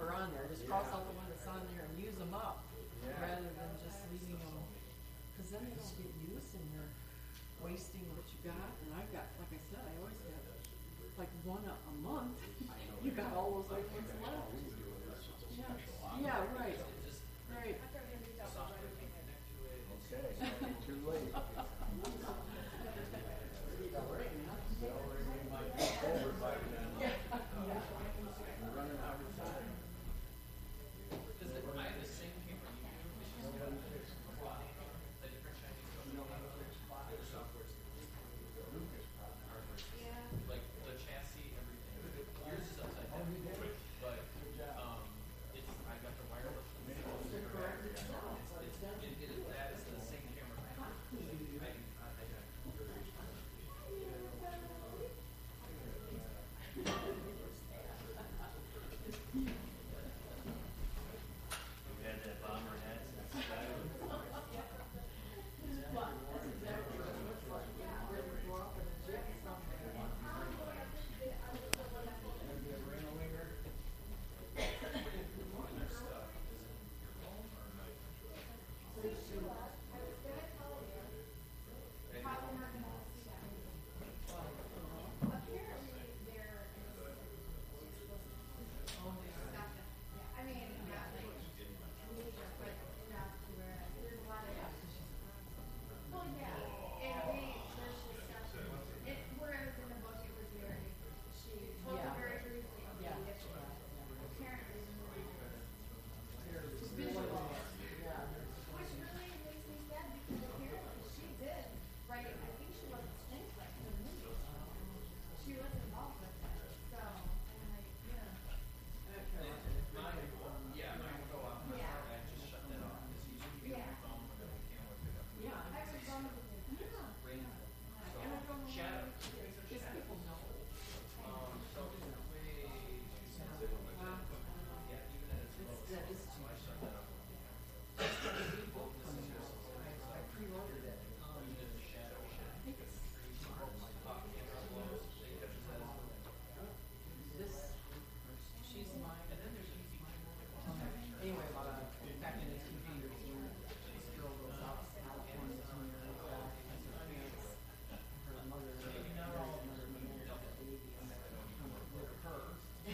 number on there, just cross out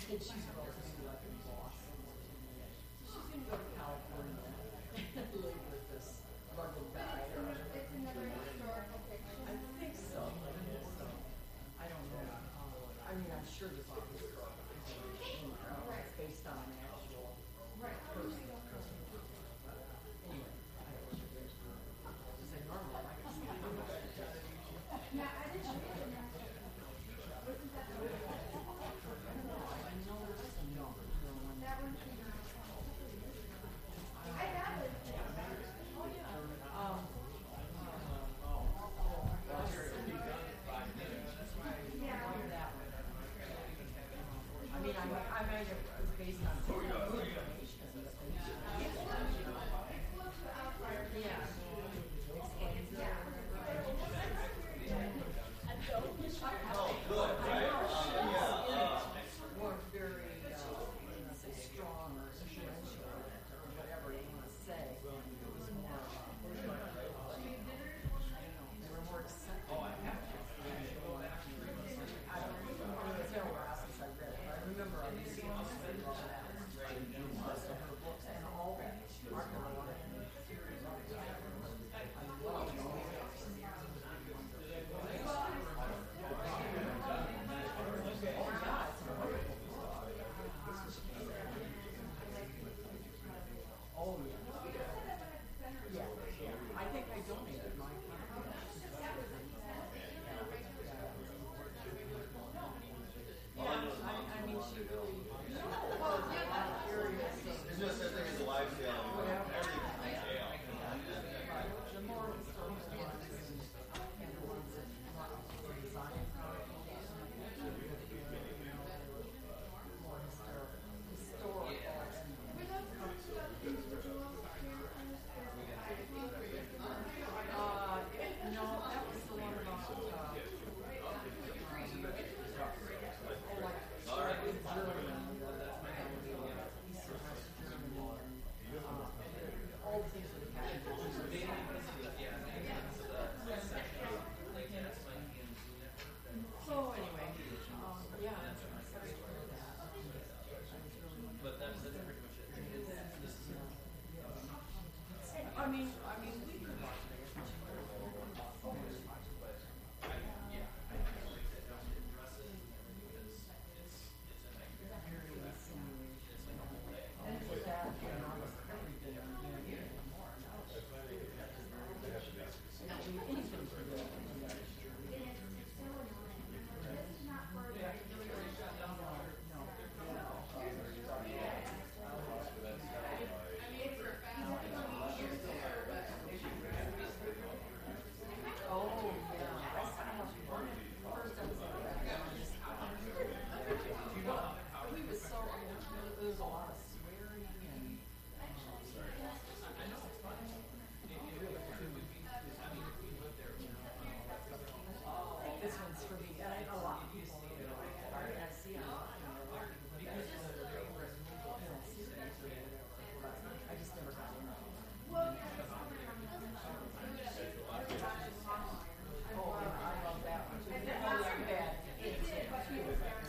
And she's I mean, I mean, we could watch it, I guess, much better. Oh, we just watch it, but. I, yeah, I can't wait to have to address it and everything because it's, it's a nightmare. Very insinuating. It's like a whole day. And it's just that, you know, almost everything, you know, even more now. I mean, anything to do with the industry. It is, it's so annoying. This is not for the. No, no. Oh, yeah. I saw one, first episode of that, and I just, I believe it's so, I mean, there's, there's a lot of swearing and. I know it's fun. It, it really, it would be, I mean, if we lived there, you know, Oh, this one's for me, and I know a lot of people, you know, I, I see a lot, you know, a lot of people, but that's just their favorite movie, you know, series or whatever, but I just never got into it. Well, yeah, it's not around the Oh, yeah, I love that one too. Oh, yeah, yeah. It did, but he was there.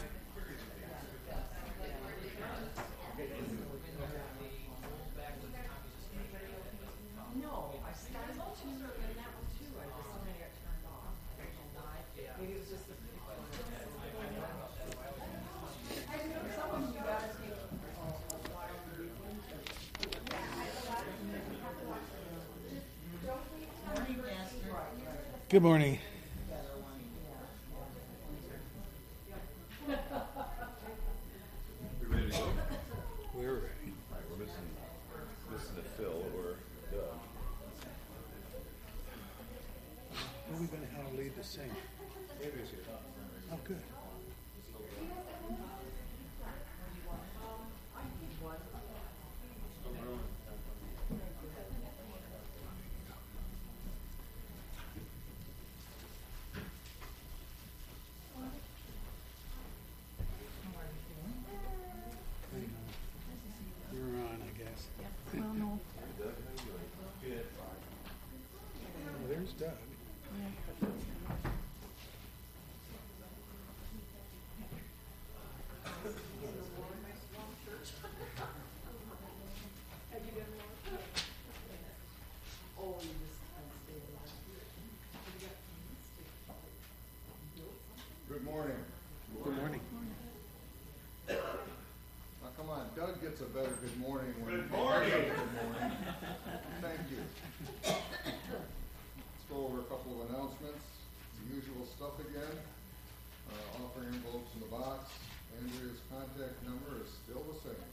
No, I started to, and that one too, I just, somebody got turned off, I don't know why, maybe it was just the. Some of them you gotta take a while to get into. Morning, Master. Right, right. Good morning. Alive. Good morning. Good morning. Now, come on, Doug gets a better good morning when. Good morning. Good morning. Thank you. Let's go over a couple of announcements, the usual stuff again. Uh, offering envelopes in the box. Andrea's contact number is still the same.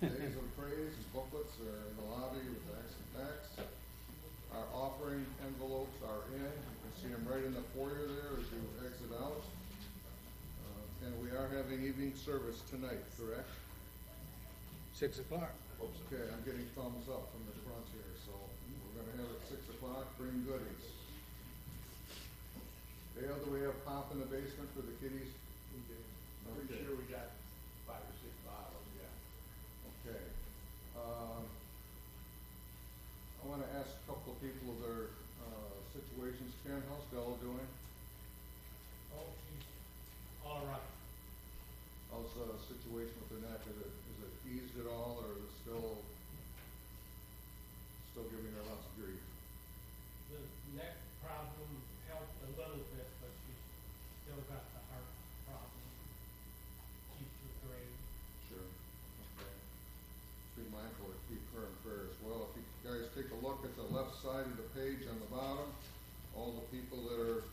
Days of praise and booklets are in the lobby with X and packs. Our offering envelopes are in. You can see them right in the foyer there as you exit out. Uh, And we are having evening service tonight, correct? Six o'clock. Okay, I'm getting thumbs up from the front here, so we're gonna have it six o'clock, bring goodies. Dale, do we have pop in the basement for the kiddies? We do. Pretty Okay, sure we got five or six bottles, yeah. okay. Um, I wanna ask a couple of people their, uh, situations. Ken, how's Della doing? Oh, she's all right. How's the situation with her neck? Is it, is it eased at all, or is it still, still giving her lots of grief? The neck problem helped a little bit, but she's still got the heart problem. Keeps her grade. Sure, okay. Be mindful to keep her in prayer as well. If you guys take a look at the left side of the page on the bottom, all the people that are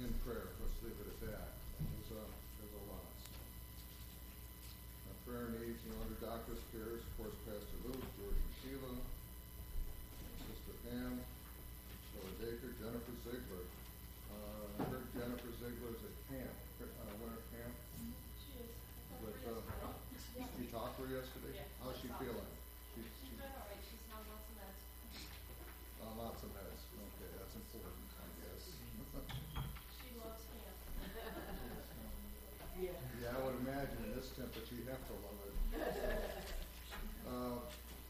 in prayer, let's leave it at that. There's a, there's a lot. Our prayer needs, you know, under doctor's cares, of course, Pastor Lou, George and Sheila, Sister Pam, Brother Baker, Jennifer Ziegler. Uh, I heard Jennifer Ziegler's at camp, uh, winter camp. With, uh, did you talk to her yesterday? How's she feeling? She's, she's all right, she's on lots of meds. on lots of meds. Okay, that's important, I guess. She loves camp. Yeah. Yeah, I would imagine in this temperature, you have to love it. Uh,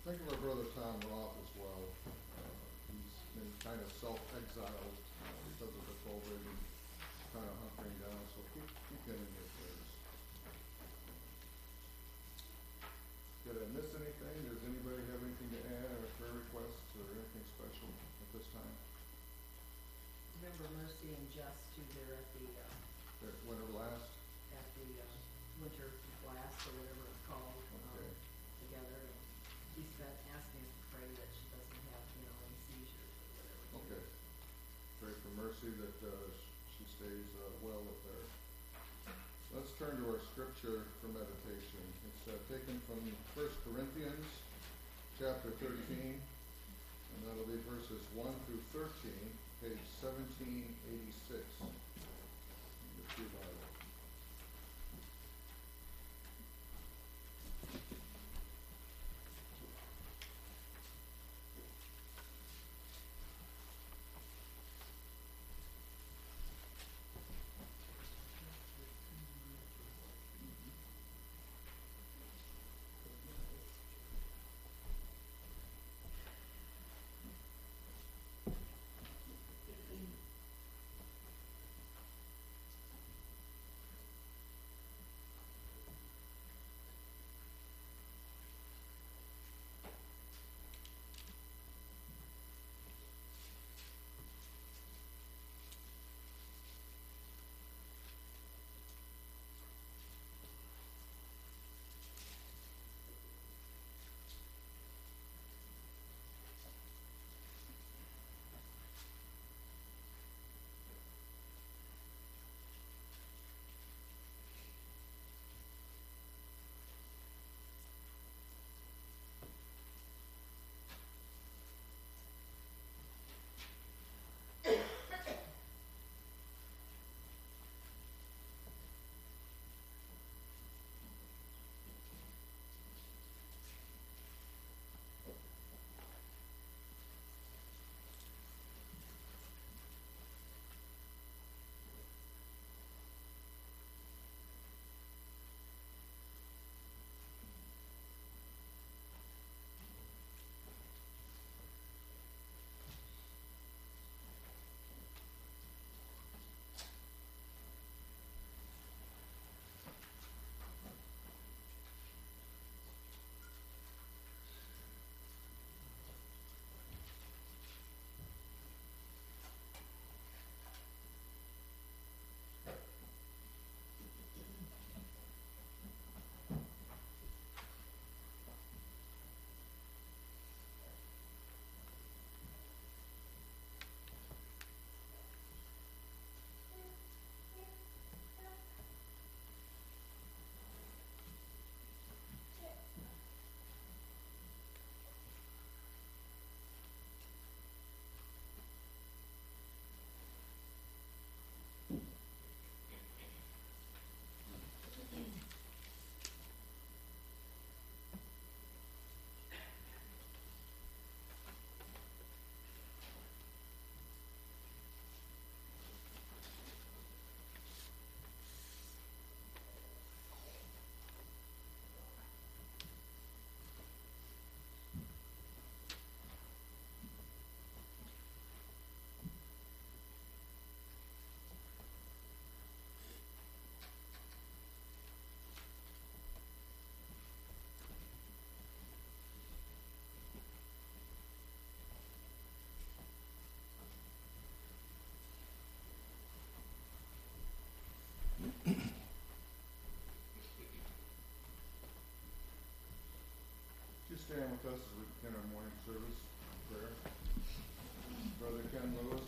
think of our brother Tom Roth as well. Uh, he's been kind of self-exiled uh, because of the COVID and kind of hunkering down. So keep, keep getting in your prayers. Did I miss anything? Does anybody have anything to add or prayer requests or anything special at this time? Remember mercy and just too there at the, uh, That last? at the, uh, winter blast or whatever see that uh, she stays uh, well with her. Let's turn to our scripture for meditation. It's uh, taken from 1 Corinthians chapter 13, and that'll be verses 1 through 13, page 1786. stand with us as we begin our morning service prayer. Brother Ken Lewis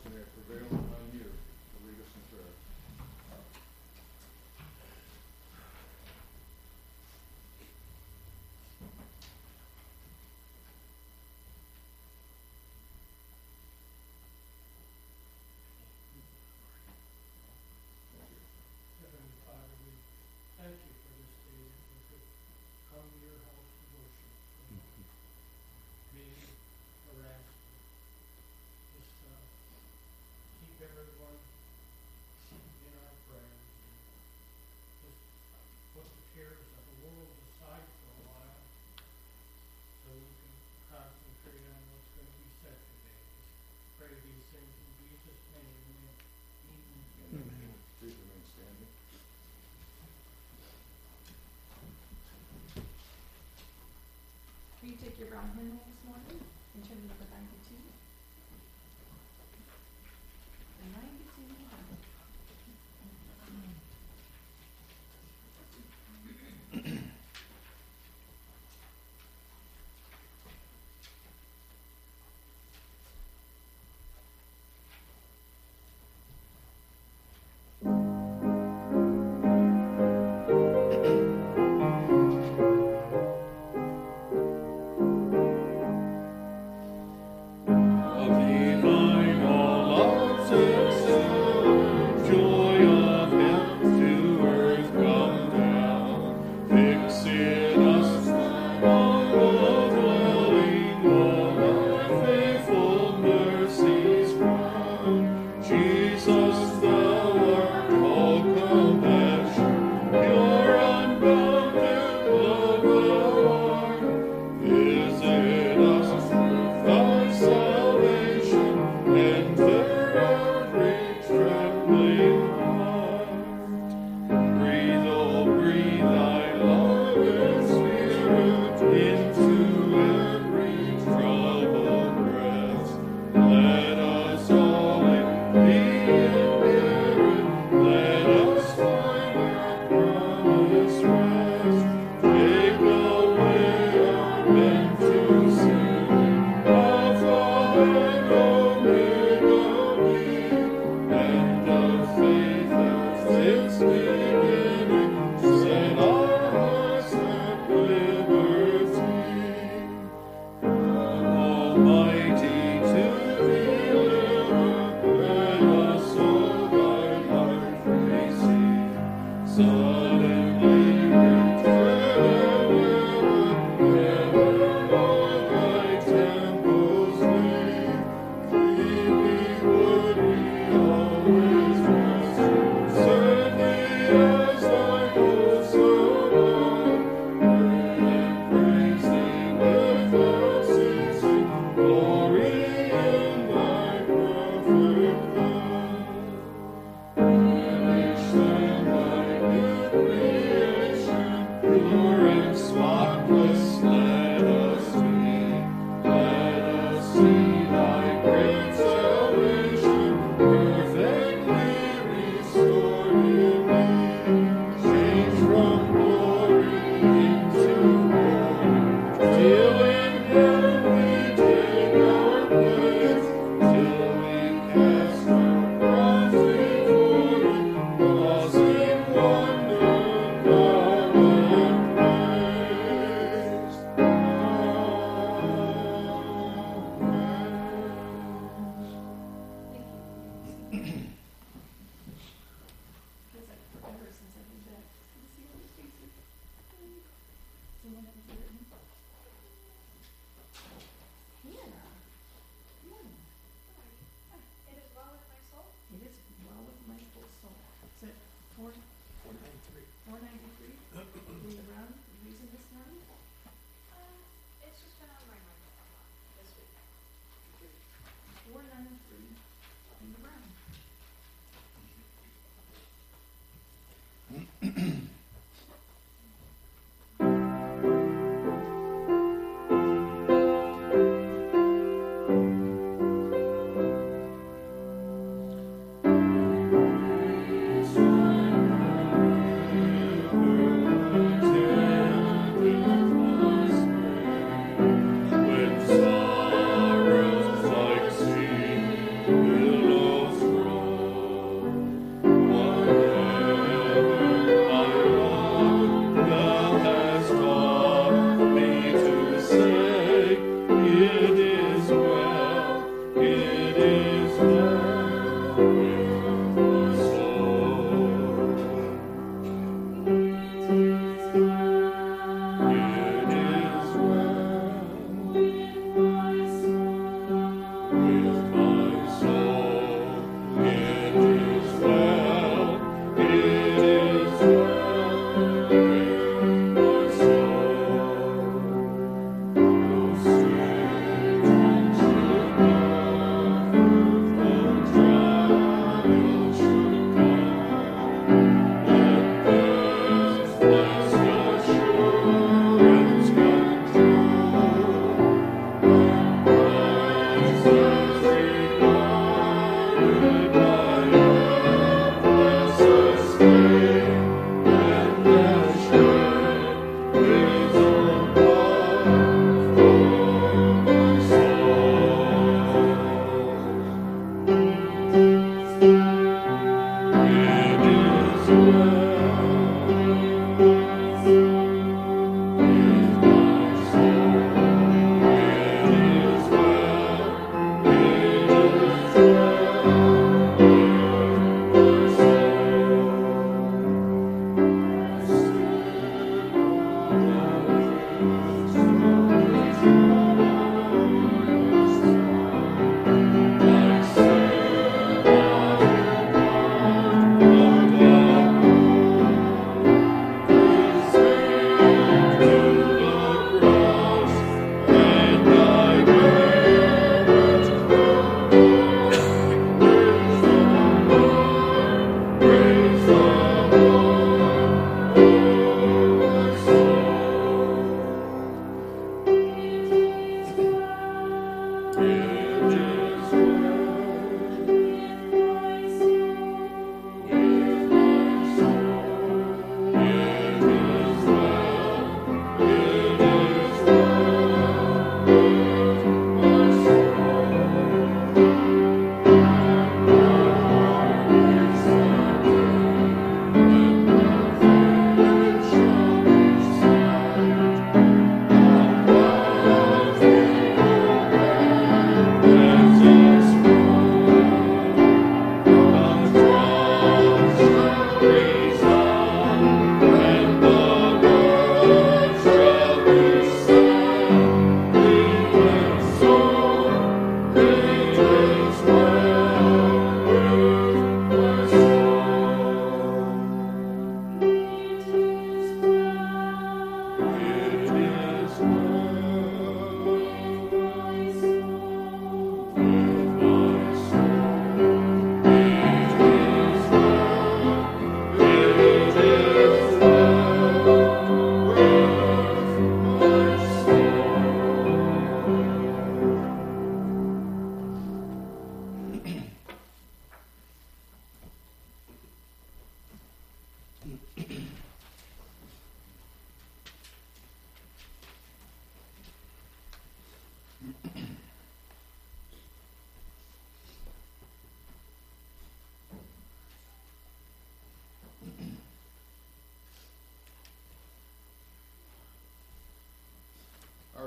take your brown handle.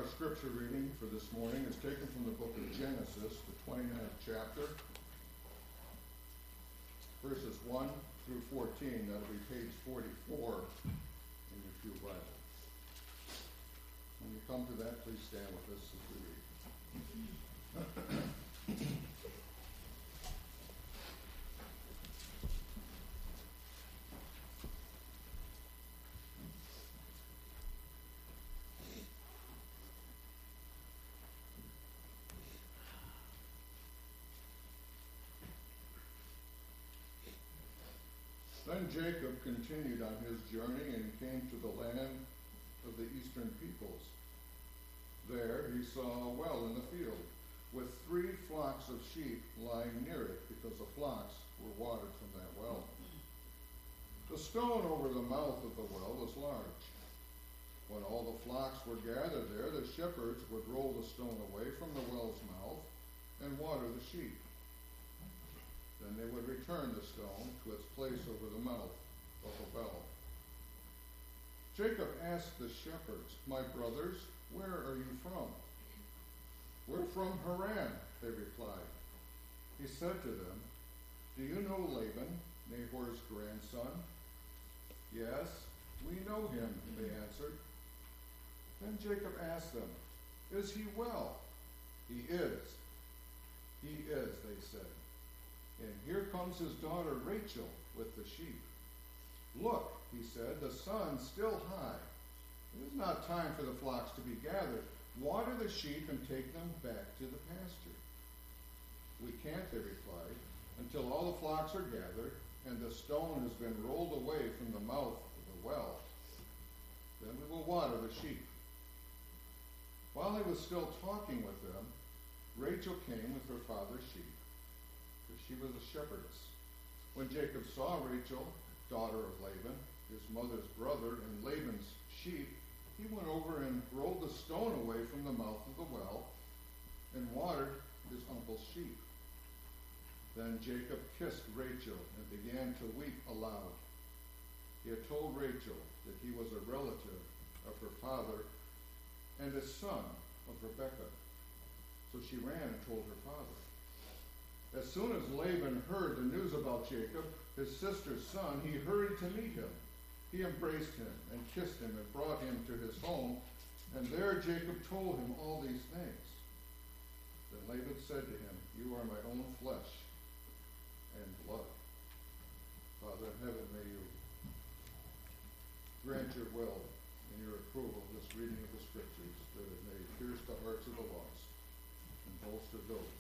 Our scripture reading for this morning is taken from the book of Genesis, the 29th chapter, verses 1 through 14. That'll be page 44 in your Pew Bible. When you come to that, please stand with us as we read. Then Jacob continued on his journey and came to the land of the eastern peoples. There he saw a well in the field, with three flocks of sheep lying near it, because the flocks were watered from that well. The stone over the mouth of the well was large. When all the flocks were gathered there, the shepherds would roll the stone away from the well's mouth and water the sheep. Then they would return the stone to its place over the mouth of the well. Jacob asked the shepherds, My brothers, where are you from? We're from Haran, they replied. He said to them, Do you know Laban, Nahor's grandson? Yes, we know him, they answered. Then Jacob asked them, Is he well? He is. He is, they said. And here comes his daughter Rachel with the sheep. Look, he said, the sun's still high. It is not time for the flocks to be gathered. Water the sheep and take them back to the pasture. We can't, they replied, until all the flocks are gathered and the stone has been rolled away from the mouth of the well. Then we will water the sheep. While he was still talking with them, Rachel came with her father's sheep for she was a shepherdess. When Jacob saw Rachel, daughter of Laban, his mother's brother, and Laban's sheep, he went over and rolled the stone away from the mouth of the well and watered his uncle's sheep. Then Jacob kissed Rachel and began to weep aloud. He had told Rachel that he was a relative of her father and a son of Rebekah. So she ran and told her father. As soon as Laban heard the news about Jacob, his sister's son, he hurried to meet him. He embraced him and kissed him and brought him to his home, and there Jacob told him all these things. Then Laban said to him, You are my own flesh and blood. Father in heaven, may you grant your will and your approval of this reading of the Scriptures, that it may pierce the hearts of the lost and bolster those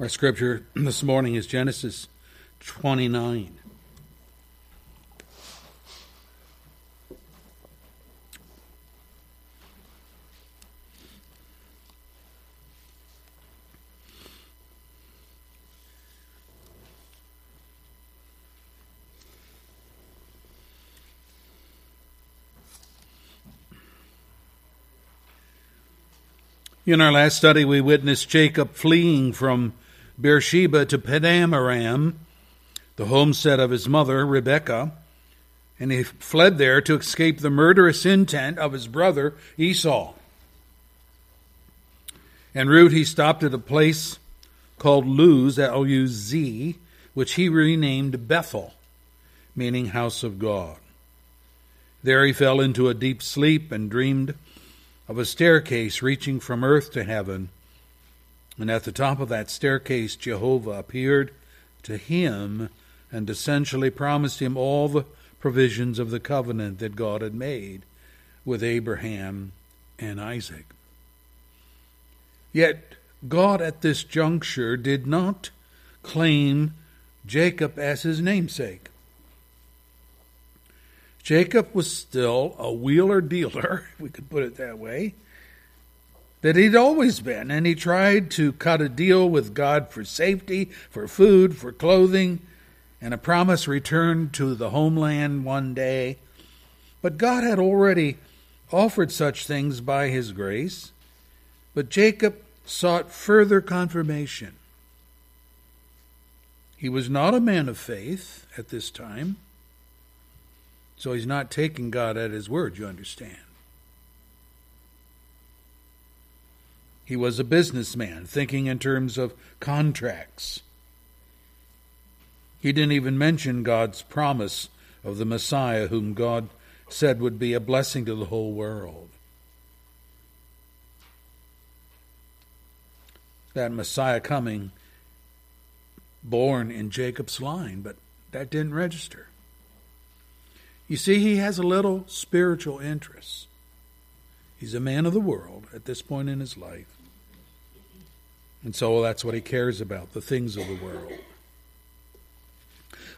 Our scripture this morning is Genesis 29. In our last study, we witnessed Jacob fleeing from Beersheba to Paddan Aram, the homestead of his mother, Rebekah, and he fled there to escape the murderous intent of his brother Esau. En route, he stopped at a place called Luz, L U Z, which he renamed Bethel, meaning house of God. There he fell into a deep sleep and dreamed of a staircase reaching from earth to heaven. And at the top of that staircase, Jehovah appeared to him and essentially promised him all the provisions of the covenant that God had made with Abraham and Isaac. Yet God at this juncture did not claim Jacob as his namesake. Jacob was still a wheeler dealer, if we could put it that way, that he'd always been, and he tried to cut a deal with God for safety, for food, for clothing, and a promise return to the homeland one day. But God had already offered such things by his grace. But Jacob sought further confirmation. He was not a man of faith at this time. So he's not taking God at his word, you understand. He was a businessman, thinking in terms of contracts. He didn't even mention God's promise of the Messiah, whom God said would be a blessing to the whole world. That Messiah coming, born in Jacob's line, but that didn't register. You see, he has a little spiritual interest. He's a man of the world at this point in his life. And so that's what he cares about the things of the world.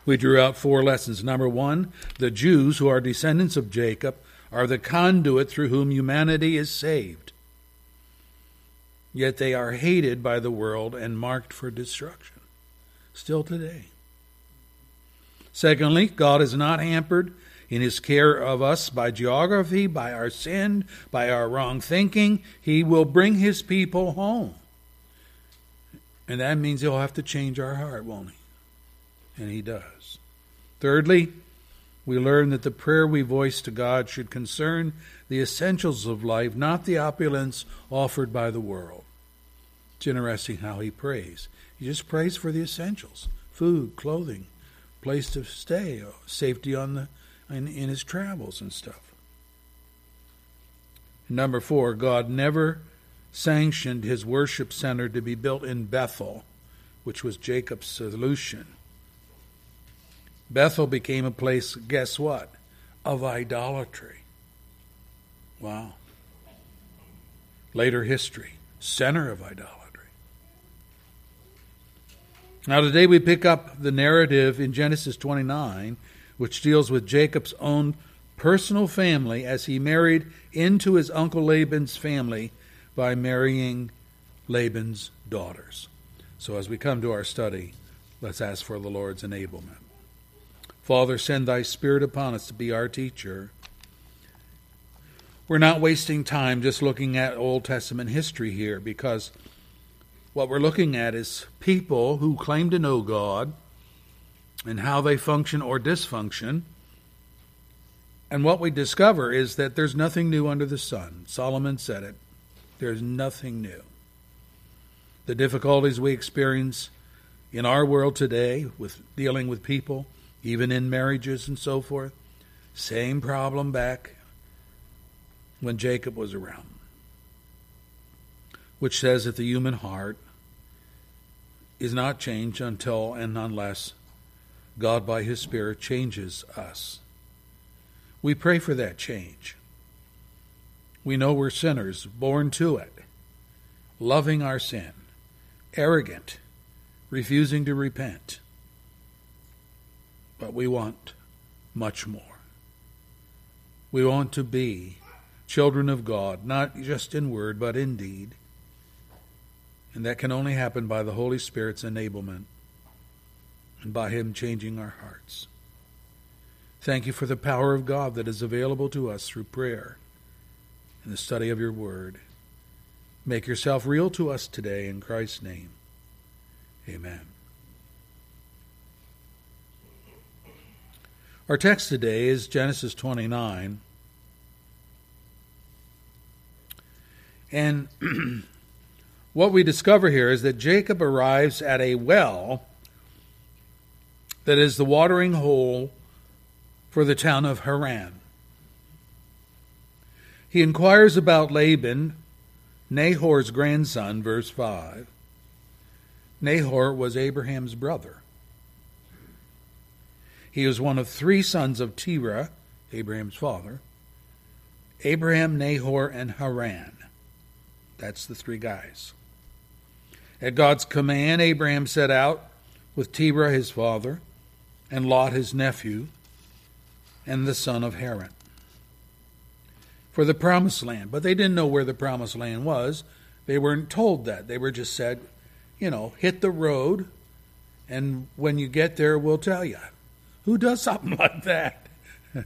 We drew out four lessons. Number one, the Jews, who are descendants of Jacob, are the conduit through whom humanity is saved. Yet they are hated by the world and marked for destruction. Still today. Secondly, God is not hampered in his care of us by geography, by our sin, by our wrong thinking. He will bring his people home. And that means he'll have to change our heart, won't he? And he does. Thirdly, we learn that the prayer we voice to God should concern the essentials of life, not the opulence offered by the world. It's interesting how he prays. He just prays for the essentials food, clothing, place to stay, safety on the in, in his travels and stuff. Number four, God never sanctioned his worship center to be built in Bethel, which was Jacob's solution. Bethel became a place, guess what? Of idolatry. Wow. Later history, center of idolatry. Now, today we pick up the narrative in Genesis 29 which deals with Jacob's own personal family as he married into his uncle Laban's family by marrying Laban's daughters. So, as we come to our study, let's ask for the Lord's enablement. Father, send thy Spirit upon us to be our teacher. We're not wasting time just looking at Old Testament history here because what we're looking at is people who claim to know God and how they function or dysfunction. And what we discover is that there's nothing new under the sun. Solomon said it. There's nothing new. The difficulties we experience in our world today with dealing with people, even in marriages and so forth, same problem back when Jacob was around, which says that the human heart is not changed until and unless God, by His Spirit, changes us. We pray for that change. We know we're sinners, born to it, loving our sin, arrogant, refusing to repent. But we want much more. We want to be children of God, not just in word, but in deed. And that can only happen by the Holy Spirit's enablement and by Him changing our hearts. Thank you for the power of God that is available to us through prayer and the study of your word. Make yourself real to us today in Christ's name. Amen. Our text today is Genesis 29. And what we discover here is that Jacob arrives at a well that is the watering hole for the town of Haran. He inquires about Laban, Nahor's grandson, verse 5. Nahor was Abraham's brother. He was one of three sons of Terah, Abraham's father, Abraham, Nahor, and Haran. That's the three guys. At God's command, Abraham set out with Terah his father and Lot his nephew and the son of Haran for the promised land. But they didn't know where the promised land was. They weren't told that. They were just said, you know, hit the road, and when you get there, we'll tell you. Who does something like that?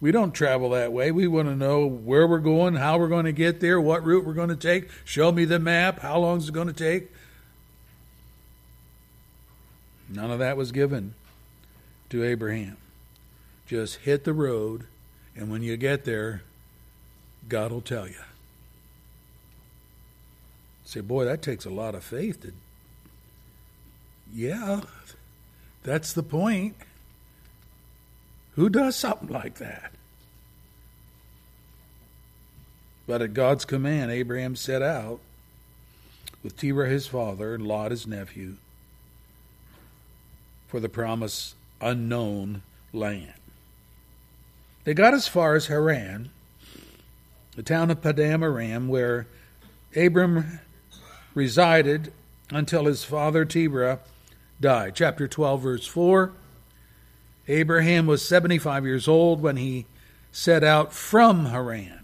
we don't travel that way. We want to know where we're going, how we're going to get there, what route we're going to take. Show me the map. How long is it going to take? None of that was given to Abraham. Just hit the road, and when you get there, God will tell you. Say, boy, that takes a lot of faith to. Yeah, that's the point. Who does something like that? But at God's command, Abraham set out with Terah his father and Lot his nephew for the promised unknown land. They got as far as Haran, the town of Paddan Aram, where Abram resided until his father Terah died. Chapter 12, verse 4. Abraham was 75 years old when he set out from Haran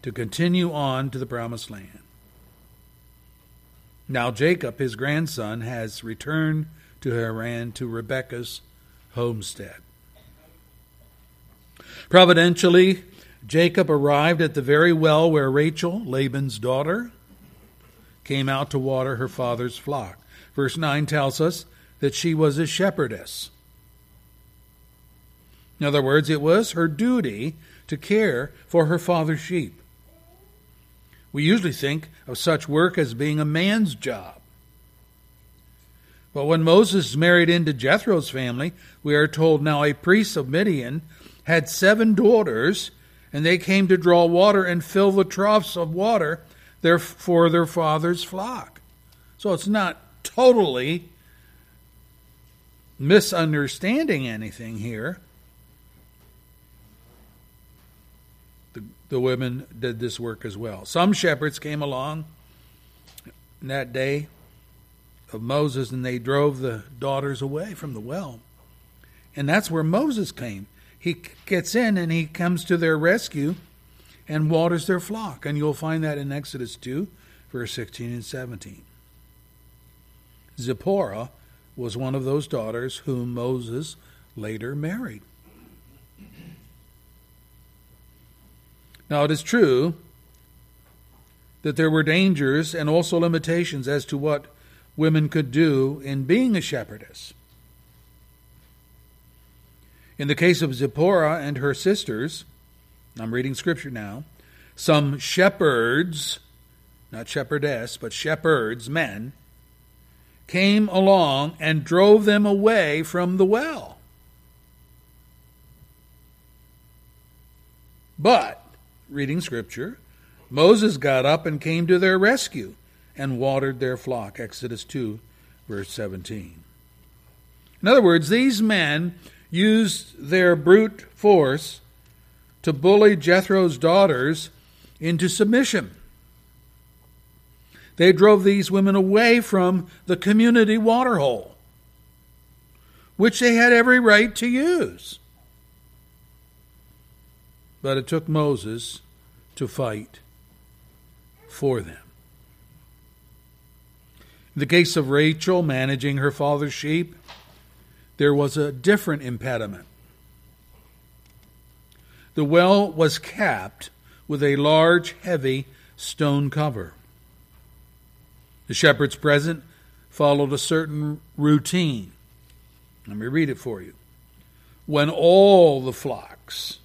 to continue on to the promised land. Now Jacob, his grandson, has returned to Haran to Rebekah's homestead. Providentially, Jacob arrived at the very well where Rachel, Laban's daughter, came out to water her father's flock. Verse 9 tells us that she was a shepherdess. In other words, it was her duty to care for her father's sheep. We usually think of such work as being a man's job. But when Moses married into Jethro's family, we are told now a priest of Midian had seven daughters and they came to draw water and fill the troughs of water there for their father's flock. So it's not totally misunderstanding anything here. The, the women did this work as well. Some shepherds came along that day of Moses and they drove the daughters away from the well. And that's where Moses came he gets in and he comes to their rescue and waters their flock. And you'll find that in Exodus 2, verse 16 and 17. Zipporah was one of those daughters whom Moses later married. Now, it is true that there were dangers and also limitations as to what women could do in being a shepherdess. In the case of Zipporah and her sisters, I'm reading scripture now, some shepherds, not shepherdess, but shepherds, men, came along and drove them away from the well. But, reading scripture, Moses got up and came to their rescue and watered their flock. Exodus 2, verse 17. In other words, these men used their brute force to bully Jethro's daughters into submission. they drove these women away from the community water hole, which they had every right to use. But it took Moses to fight for them. In the case of Rachel managing her father's sheep, there was a different impediment. The well was capped with a large, heavy stone cover. The shepherds present followed a certain routine. Let me read it for you. When all the flocks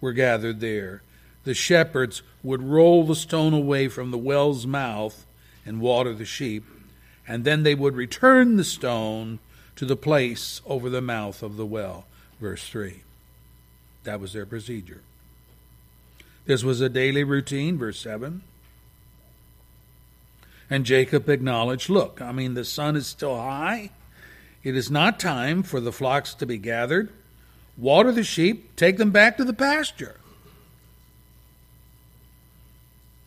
were gathered there, the shepherds would roll the stone away from the well's mouth and water the sheep, and then they would return the stone to the place over the mouth of the well. Verse 3. That was their procedure. This was a daily routine, verse 7. And Jacob acknowledged, Look, I mean, the sun is still high. It is not time for the flocks to be gathered. Water the sheep, take them back to the pasture.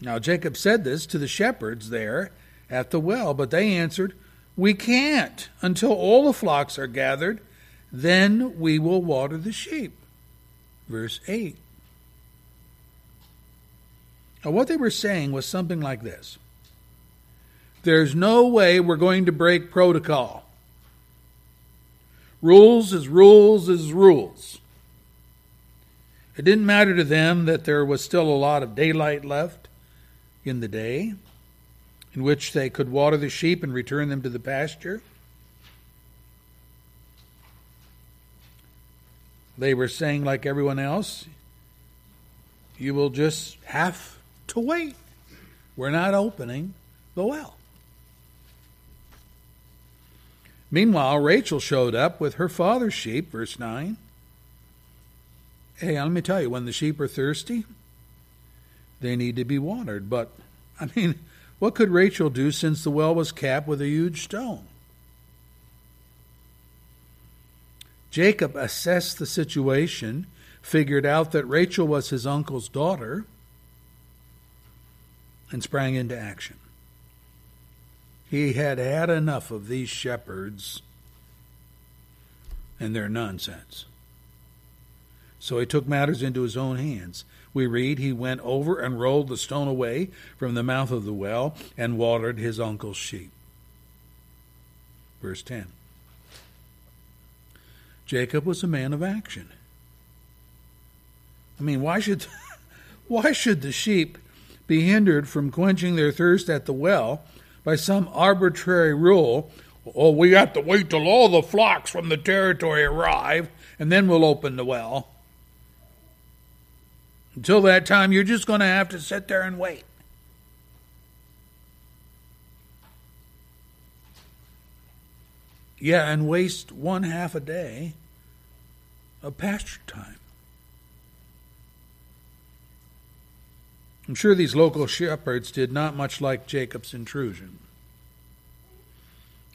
Now, Jacob said this to the shepherds there at the well, but they answered, We can't until all the flocks are gathered. Then we will water the sheep. Verse 8. Now, what they were saying was something like this There's no way we're going to break protocol. Rules is rules is rules. It didn't matter to them that there was still a lot of daylight left in the day in which they could water the sheep and return them to the pasture. They were saying, like everyone else, you will just have to wait. We're not opening the well. Meanwhile, Rachel showed up with her father's sheep, verse 9. Hey, let me tell you, when the sheep are thirsty, they need to be watered. But, I mean, what could Rachel do since the well was capped with a huge stone? Jacob assessed the situation, figured out that Rachel was his uncle's daughter, and sprang into action. He had had enough of these shepherds and their nonsense. So he took matters into his own hands. We read, he went over and rolled the stone away from the mouth of the well and watered his uncle's sheep. Verse 10. Jacob was a man of action. I mean, why should why should the sheep be hindered from quenching their thirst at the well by some arbitrary rule? Oh, we have to wait till all the flocks from the territory arrive, and then we'll open the well. Until that time, you're just going to have to sit there and wait. Yeah, and waste one half a day of pasture time. I'm sure these local shepherds did not much like Jacob's intrusion,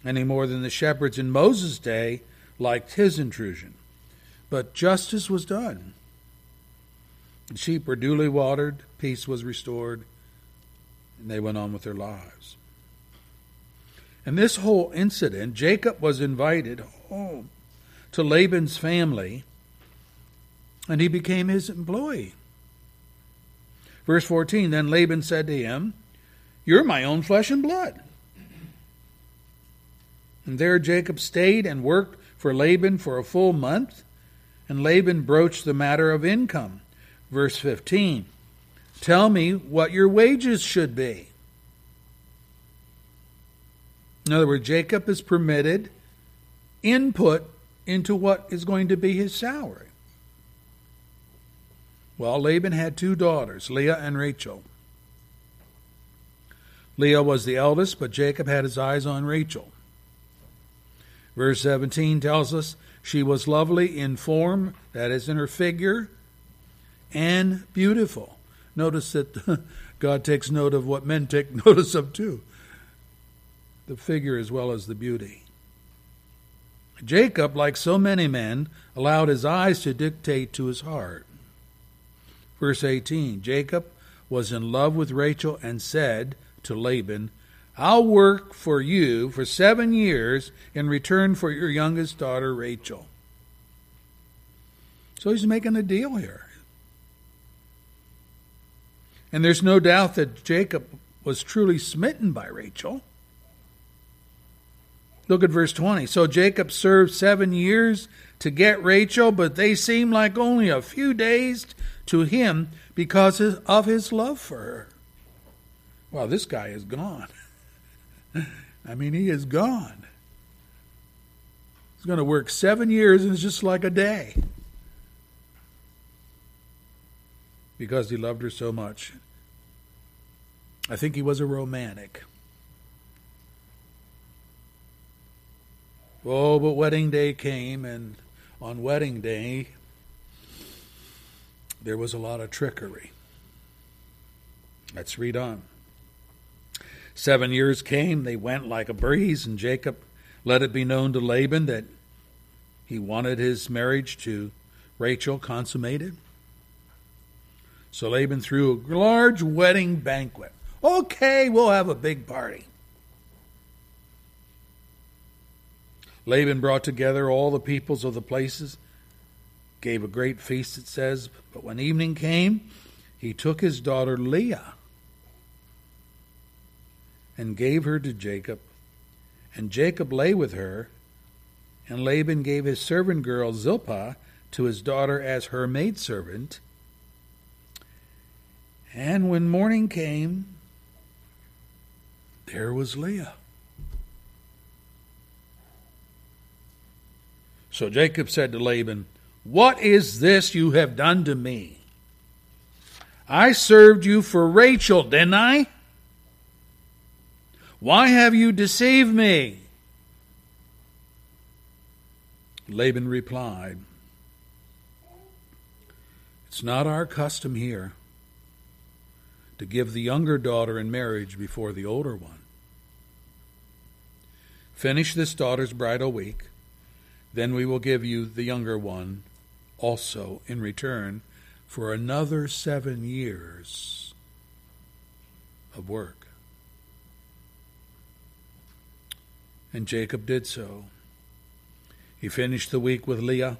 any more than the shepherds in Moses' day liked his intrusion. But justice was done. The sheep were duly watered, peace was restored, and they went on with their lives. In this whole incident, Jacob was invited home to Laban's family, and he became his employee. Verse 14 Then Laban said to him, You're my own flesh and blood. And there Jacob stayed and worked for Laban for a full month, and Laban broached the matter of income. Verse 15 Tell me what your wages should be. In other words, Jacob is permitted input into what is going to be his salary. Well, Laban had two daughters, Leah and Rachel. Leah was the eldest, but Jacob had his eyes on Rachel. Verse 17 tells us she was lovely in form, that is, in her figure, and beautiful. Notice that God takes note of what men take notice of too the figure as well as the beauty. Jacob, like so many men, allowed his eyes to dictate to his heart. Verse 18 Jacob was in love with Rachel and said to Laban, I'll work for you for seven years in return for your youngest daughter, Rachel. So he's making a deal here. And there's no doubt that Jacob was truly smitten by Rachel. Look at verse 20. So Jacob served seven years to get Rachel, but they seemed like only a few days to him because of his love for her. Well, this guy is gone. I mean, he is gone. He's going to work seven years and it's just like a day because he loved her so much. I think he was a romantic. Oh, but wedding day came, and on wedding day, there was a lot of trickery. Let's read on. Seven years came, they went like a breeze, and Jacob let it be known to Laban that he wanted his marriage to Rachel consummated. So Laban threw a large wedding banquet. Okay, we'll have a big party. Laban brought together all the peoples of the places, gave a great feast, it says. But when evening came, he took his daughter Leah and gave her to Jacob. And Jacob lay with her, and Laban gave his servant girl Zilpah to his daughter as her maidservant. And when morning came, there was Leah. So Jacob said to Laban, What is this you have done to me? I served you for Rachel, didn't I? Why have you deceived me? Laban replied, It's not our custom here to give the younger daughter in marriage before the older one. Finish this daughter's bridal week then we will give you the younger one also in return for another seven years of work. And Jacob did so. He finished the week with Leah,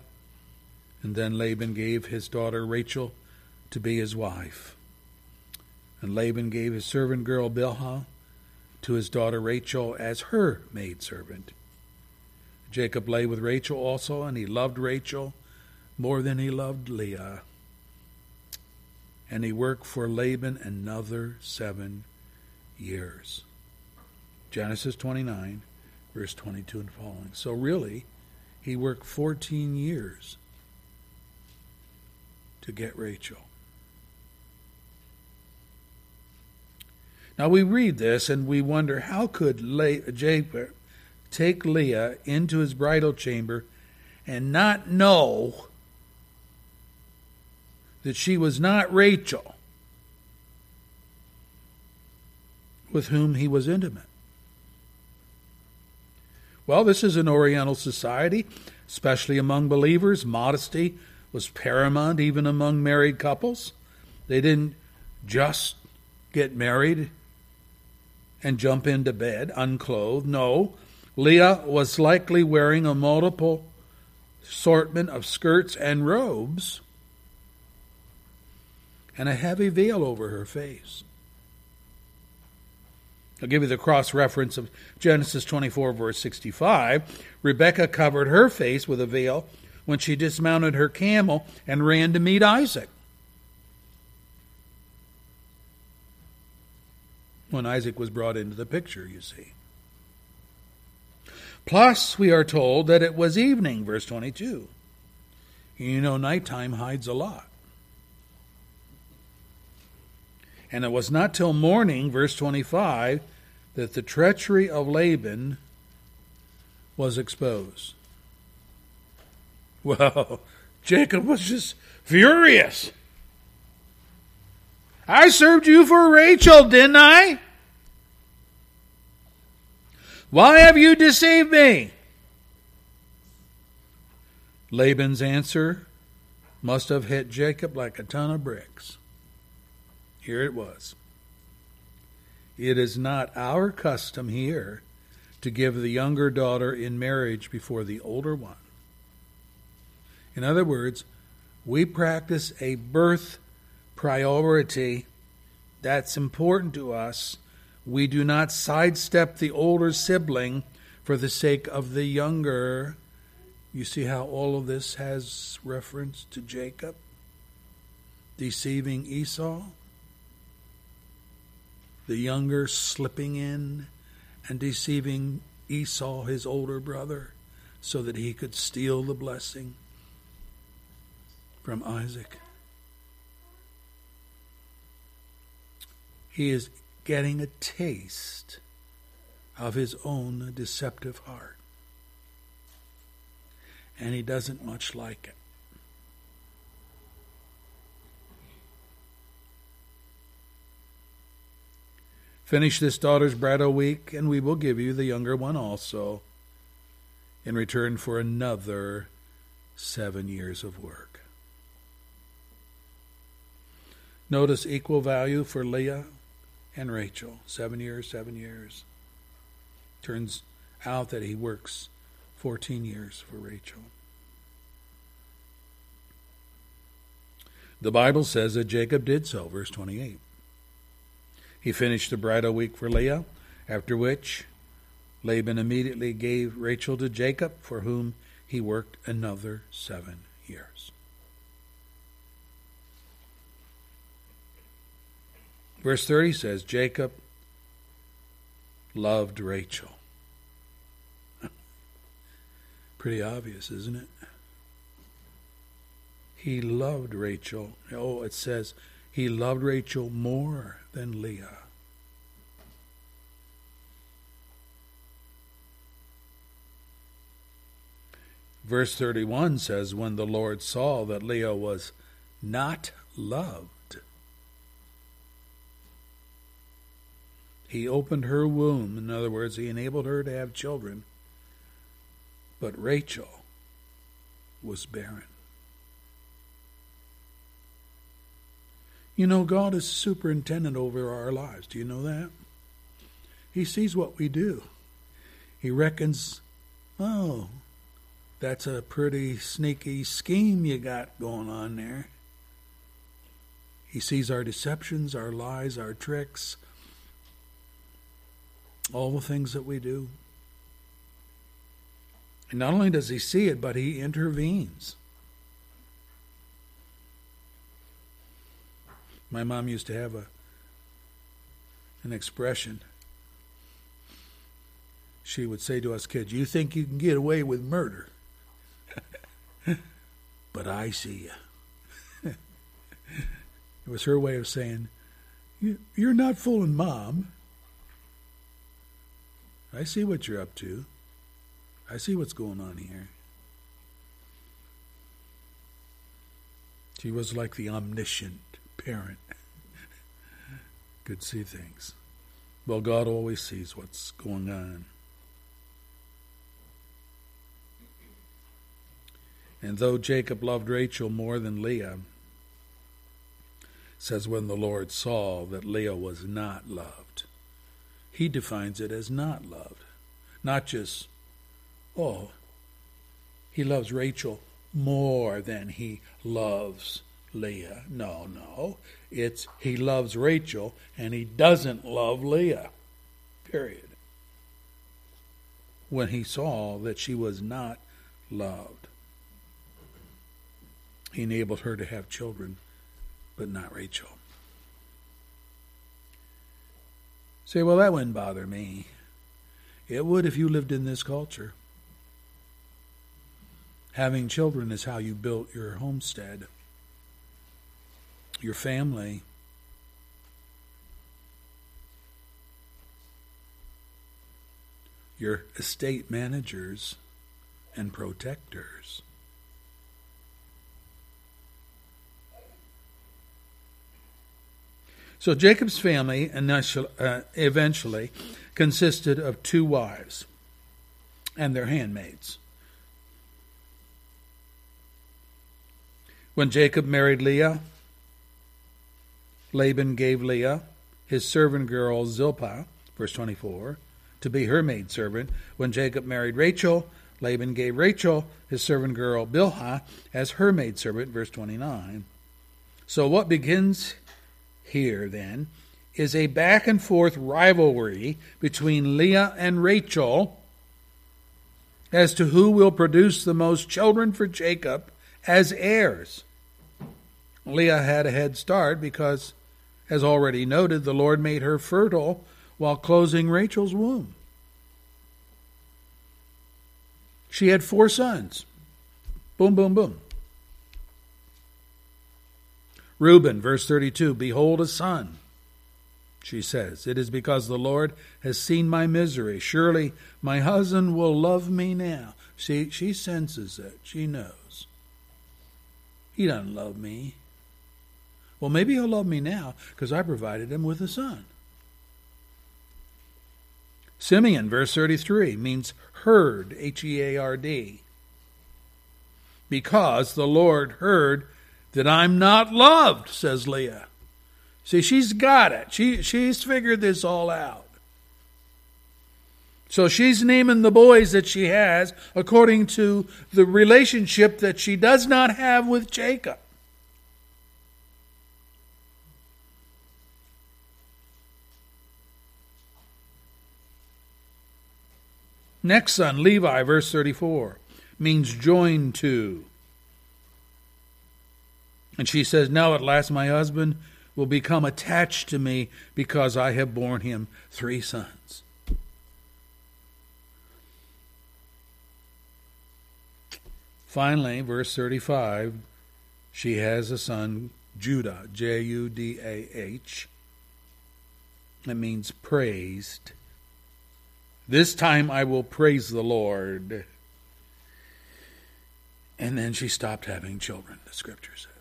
and then Laban gave his daughter Rachel to be his wife. And Laban gave his servant girl Bilhah to his daughter Rachel as her maidservant. Jacob lay with Rachel also, and he loved Rachel more than he loved Leah. And he worked for Laban another seven years. Genesis 29, verse 22 and following. So, really, he worked 14 years to get Rachel. Now we read this and we wonder how could Jacob take Leah into his bridal chamber and not know that she was not Rachel with whom he was intimate. Well, this is an Oriental society, especially among believers. Modesty was paramount even among married couples. They didn't just get married and jump into bed unclothed. No, Leah was likely wearing a multiple assortment of skirts and robes and a heavy veil over her face. I'll give you the cross reference of Genesis 24, verse 65. Rebekah covered her face with a veil when she dismounted her camel and ran to meet Isaac. When Isaac was brought into the picture, you see. Plus, we are told that it was evening, verse 22. You know, nighttime hides a lot. And it was not till morning, verse 25, that the treachery of Laban was exposed. Well, Jacob was just furious. I served you for Rachel, didn't I? Why have you deceived me? Laban's answer must have hit Jacob like a ton of bricks. Here it was it is not our custom here to give the younger daughter in marriage before the older one. In other words, we practice a birth priority that's important to us. We do not sidestep the older sibling for the sake of the younger. You see how all of this has reference to Jacob deceiving Esau? The younger slipping in and deceiving Esau, his older brother, so that he could steal the blessing from Isaac. He is getting a taste of his own deceptive heart. And he doesn't much like it. Finish this daughter's bridal week, and we will give you the younger one also in return for another seven years of work. Notice equal value for Leah and Rachel. Seven years, seven years. Turns out that he works 14 years for Rachel. The Bible says that Jacob did so, verse 28. He finished the bridal week for Leah, after which Laban immediately gave Rachel to Jacob, for whom he worked another seven years. Verse 30 says Jacob loved Rachel. Pretty obvious, isn't it? He loved Rachel. Oh, it says he loved Rachel more than Leah. Verse 31 says, When the Lord saw that Leah was not loved, he opened her womb. In other words, he enabled her to have children. But Rachel was barren. You know, God is superintendent over our lives. Do you know that? He sees what we do. He reckons, oh, that's a pretty sneaky scheme you got going on there. He sees our deceptions, our lies, our tricks, all the things that we do. And not only does he see it, but he intervenes. My mom used to have a an expression. She would say to us kids, "You think you can get away with murder, but I see you." it was her way of saying, "You're not fooling mom. I see what you're up to. I see what's going on here." She was like the omniscient parent could see things. Well, God always sees what's going on. And though Jacob loved Rachel more than Leah, says when the Lord saw that Leah was not loved, he defines it as not loved. Not just, oh, he loves Rachel more than he loves Leah. No, no. It's he loves Rachel and he doesn't love Leah. Period. When he saw that she was not loved, he enabled her to have children, but not Rachel. Say, well, that wouldn't bother me. It would if you lived in this culture. Having children is how you built your homestead your family. Your estate managers and protectors. So Jacob's family uh, eventually consisted of two wives and their handmaids. When Jacob married Leah, Laban gave Leah his servant girl Zilpah, verse 24, to be her maidservant. When Jacob married Rachel, Laban gave Rachel, his servant girl Bilhah, as her maidservant, verse 29. So what begins here then is a back and forth rivalry between Leah and Rachel as to who will produce the most children for Jacob as heirs. Leah had a head start because, as already noted, the Lord made her fertile while closing Rachel's womb. She had four sons. Boom, boom, boom. Reuben, verse 32 Behold a son, she says. It is because the Lord has seen my misery. Surely my husband will love me now. See, she senses it. She knows. He doesn't love me. Well, maybe he'll love me now because I provided him with a son. Simeon, verse 33, means heard, H E A R D. Because the Lord heard that I'm not loved, says Leah. See, she's got it. She, she's figured this all out. So she's naming the boys that she has according to the relationship that she does not have with Jacob. Next son, Levi, verse 34, means joined to. And she says, Now at last my husband will become attached to me because I have borne him three sons. Finally, verse 35, she has a son, Judah, J U D A H. That means praised. This time I will praise the Lord. And then she stopped having children, the scripture says.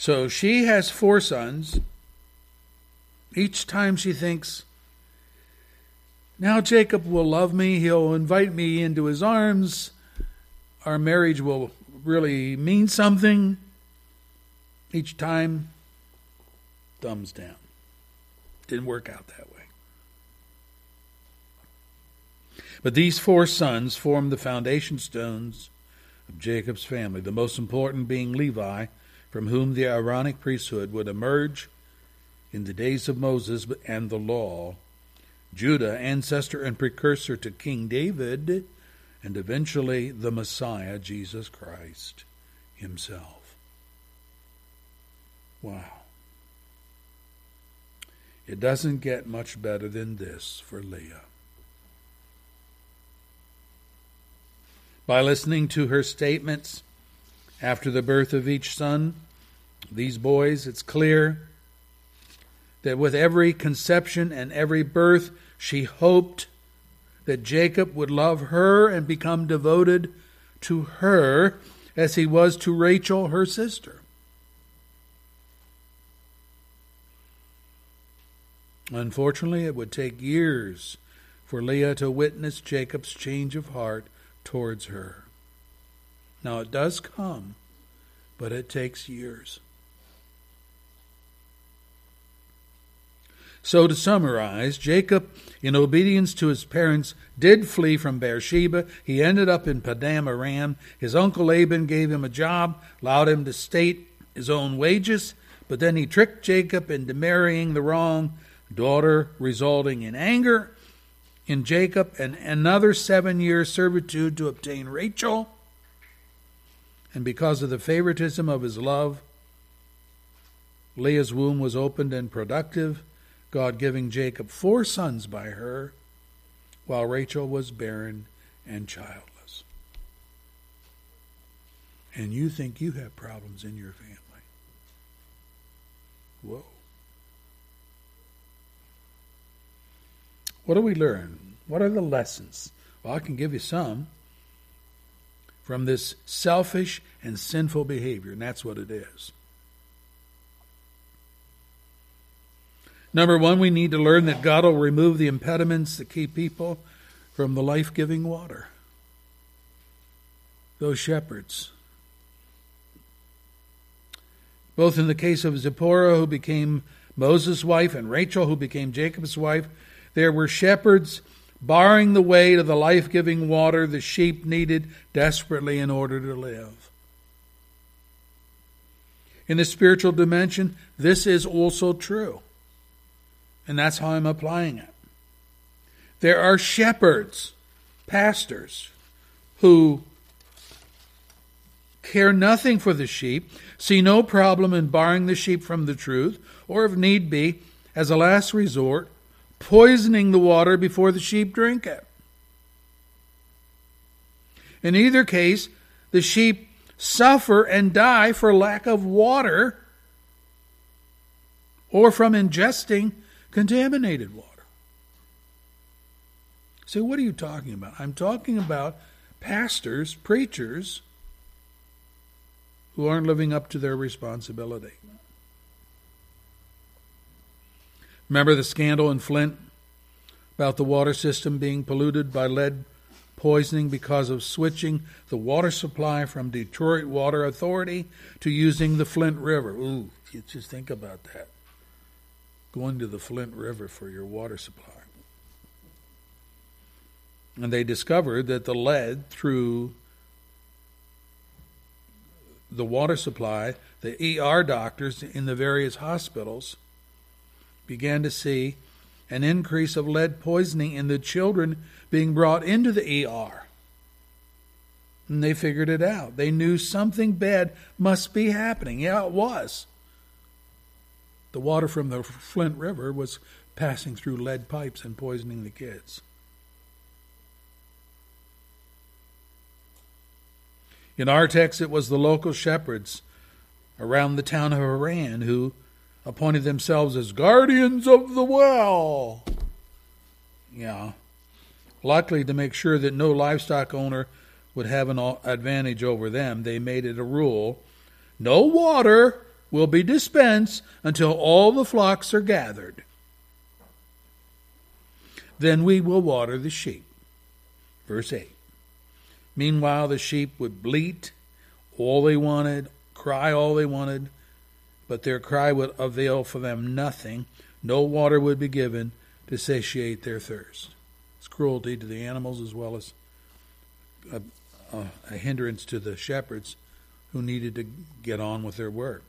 So she has four sons. Each time she thinks, now Jacob will love me, he'll invite me into his arms, our marriage will really mean something. Each time, thumbs down. Didn't work out that way. But these four sons form the foundation stones of Jacob's family, the most important being Levi, from whom the Aaronic priesthood would emerge in the days of Moses and the law, Judah, ancestor and precursor to King David, and eventually the Messiah, Jesus Christ himself. Wow. It doesn't get much better than this for Leah. By listening to her statements after the birth of each son, these boys, it's clear that with every conception and every birth, she hoped that Jacob would love her and become devoted to her as he was to Rachel, her sister. Unfortunately, it would take years for Leah to witness Jacob's change of heart towards her. Now, it does come, but it takes years. So, to summarize, Jacob, in obedience to his parents, did flee from Beersheba. He ended up in Paddan Aram. His uncle Laban gave him a job, allowed him to state his own wages, but then he tricked Jacob into marrying the wrong daughter, resulting in anger in Jacob and another seven years servitude to obtain Rachel. And because of the favoritism of his love, Leah's womb was opened and productive, God giving Jacob four sons by her, while Rachel was barren and childless. And you think you have problems in your family. Whoa. What do we learn? What are the lessons? Well, I can give you some from this selfish and sinful behavior, and that's what it is. Number one, we need to learn that God will remove the impediments that keep people from the life giving water. Those shepherds. both in the case of Zipporah, who became Moses' wife, and Rachel, who became Jacob's wife, there were shepherds barring the way to the life giving water the sheep needed desperately in order to live. In the spiritual dimension, this is also true. And that's how I'm applying it. There are shepherds, pastors, who care nothing for the sheep, see no problem in barring the sheep from the truth, or if need be, as a last resort, poisoning the water before the sheep drink it. In either case, the sheep suffer and die for lack of water or from ingesting contaminated water. So, what are you talking about? I'm talking about pastors, preachers, who aren't living up to their responsibility. Remember the scandal in Flint about the water system being polluted by lead poisoning because of switching the water supply from Detroit Water Authority to using the Flint River. Ooh, just think about that. Going to the Flint River for your water supply. And they discovered that the lead through the water supply, the ER doctors in the various hospitals began to see an increase of lead poisoning in the children being brought into the ER. And they figured it out. They knew something bad must be happening. Yeah, it was. The water from the Flint River was passing through lead pipes and poisoning the kids. In our text, it was the local shepherds around the town of Haran who appointed themselves as guardians of the well. Yeah. Likely to make sure that no livestock owner would have an advantage over them, they made it a rule no water will be dispensed until all the flocks are gathered. Then we will water the sheep. Verse 8. Meanwhile, the sheep would bleat all they wanted, cry all they wanted, but their cry would avail for them nothing. No water would be given to satiate their thirst. It's cruelty to the animals as well as a, a, a hindrance to the shepherds who needed to get on with their work.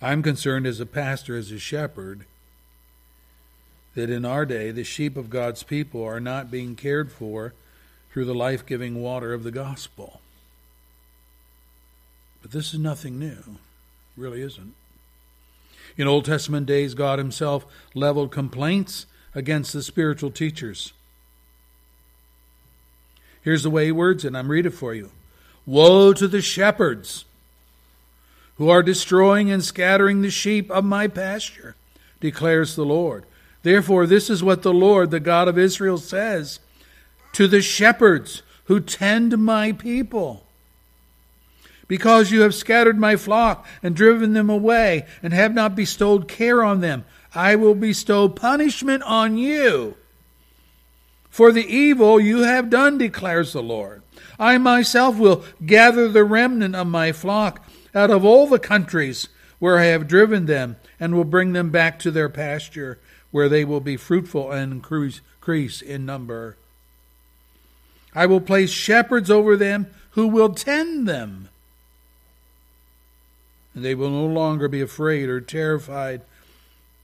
I'm concerned as a pastor, as a shepherd, that in our day the sheep of God's people are not being cared for through the life giving water of the gospel. But this is nothing new. It really isn't. In Old Testament days, God Himself leveled complaints against the spiritual teachers. Here's the way He words it, I'm reading it for you. Woe to the shepherds who are destroying and scattering the sheep of my pasture, declares the Lord. Therefore, this is what the Lord, the God of Israel, says to the shepherds who tend my people. Because you have scattered my flock and driven them away, and have not bestowed care on them, I will bestow punishment on you for the evil you have done, declares the Lord. I myself will gather the remnant of my flock out of all the countries where I have driven them, and will bring them back to their pasture, where they will be fruitful and increase in number. I will place shepherds over them who will tend them and they will no longer be afraid or terrified,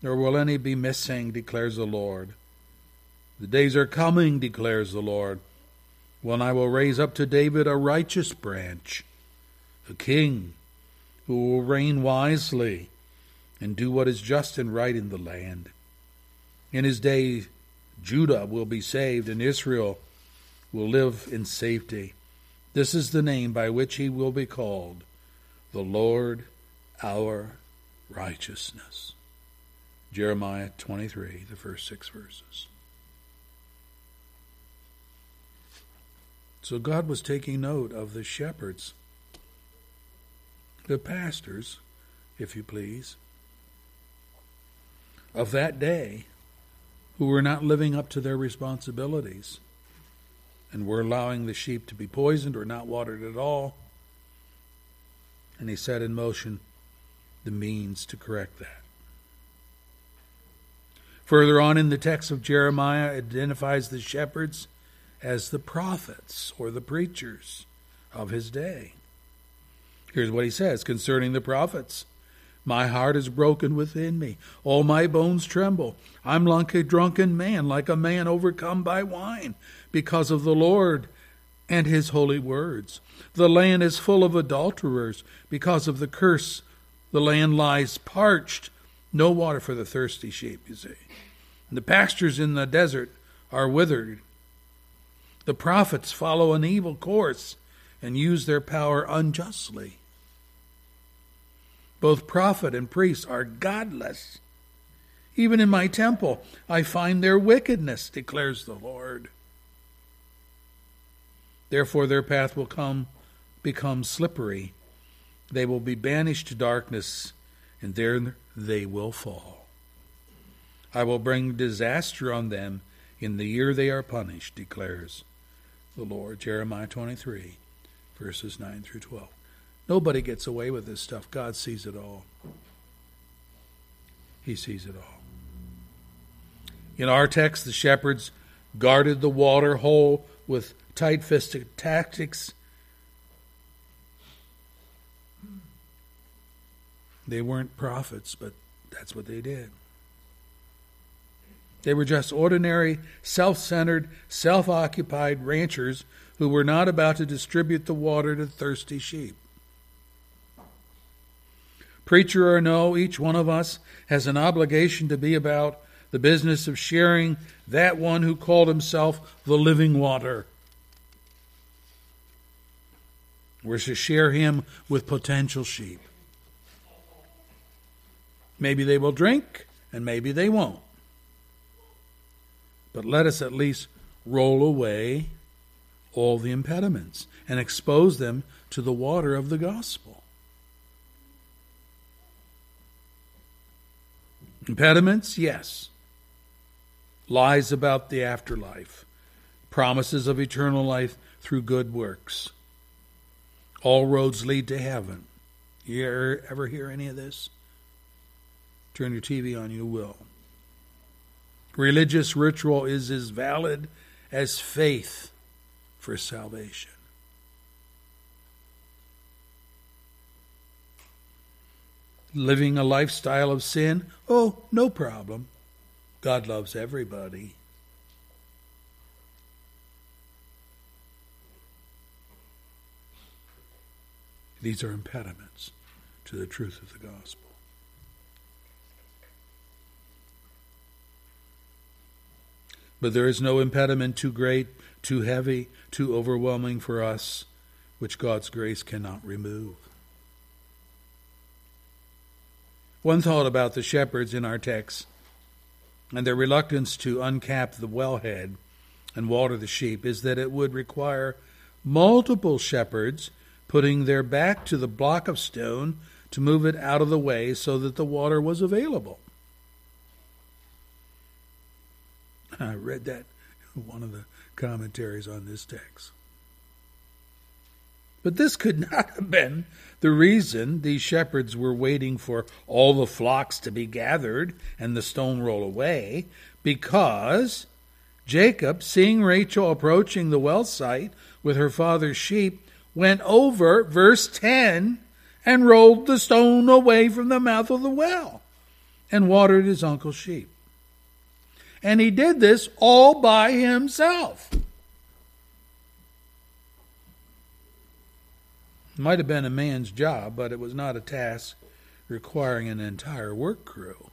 nor will any be missing, declares the Lord. The days are coming, declares the Lord, when I will raise up to David a righteous branch, a king who will reign wisely and do what is just and right in the land. In his day, Judah will be saved, and Israel will live in safety. This is the name by which he will be called the Lord our righteousness. Jeremiah 23, the first six verses. So God was taking note of the shepherds, the pastors, if you please, of that day who were not living up to their responsibilities and were allowing the sheep to be poisoned or not watered at all And he set in motion the means to correct that. Further on in the text of Jeremiah, identifies the shepherds as the prophets or the preachers of his day. Here's what he says concerning the prophets My heart is broken within me, all my bones tremble. I'm like a drunken man, like a man overcome by wine, because of the Lord and his holy words. The land is full of adulterers because of the curse. The land lies parched, no water for the thirsty sheep, you see. The pastures in the desert are withered. The prophets follow an evil course and use their power unjustly. Both prophet and priest are godless. Even in my temple, I find their wickedness, declares the Lord. Therefore, their path will come become slippery. They will be banished to darkness, and there they will fall. I will bring disaster on them in the year they are punished, declares the Lord. Jeremiah 23, verses 9 through 12. Nobody gets away with this stuff. God sees it all. He sees it all. In our text, the shepherds guarded the water hole with tight fisted tactics. They weren't prophets, but that's what they did. They were just ordinary, self centered, self occupied ranchers who were not about to distribute the water to thirsty sheep. Preacher or no, each one of us has an obligation to be about the business of sharing that one who called himself the living water. We're to share him with potential sheep. Maybe they will drink, and maybe they won't. But let us at least roll away all the impediments and expose them to the water of the gospel. Impediments, yes. Lies about the afterlife, promises of eternal life through good works. All roads lead to heaven. You ever, ever hear any of this? Turn your TV on, you will. Religious ritual is as valid as faith for salvation. Living a lifestyle of sin? Oh, no problem. God loves everybody. These are impediments to the truth of the gospel. But there is no impediment too great, too heavy, too overwhelming for us, which God's grace cannot remove. One thought about the shepherds in our text and their reluctance to uncap the wellhead and water the sheep is that it would require multiple shepherds putting their back to the block of stone to move it out of the way so that the water was available. I read that in one of the commentaries on this text. But this could not have been the reason these shepherds were waiting for all the flocks to be gathered and the stone roll away, because Jacob, seeing Rachel approaching the well site with her father's sheep, went over, verse 10, and rolled the stone away from the mouth of the well and watered his uncle's sheep. And he did this all by himself. It Might have been a man's job, but it was not a task requiring an entire work crew.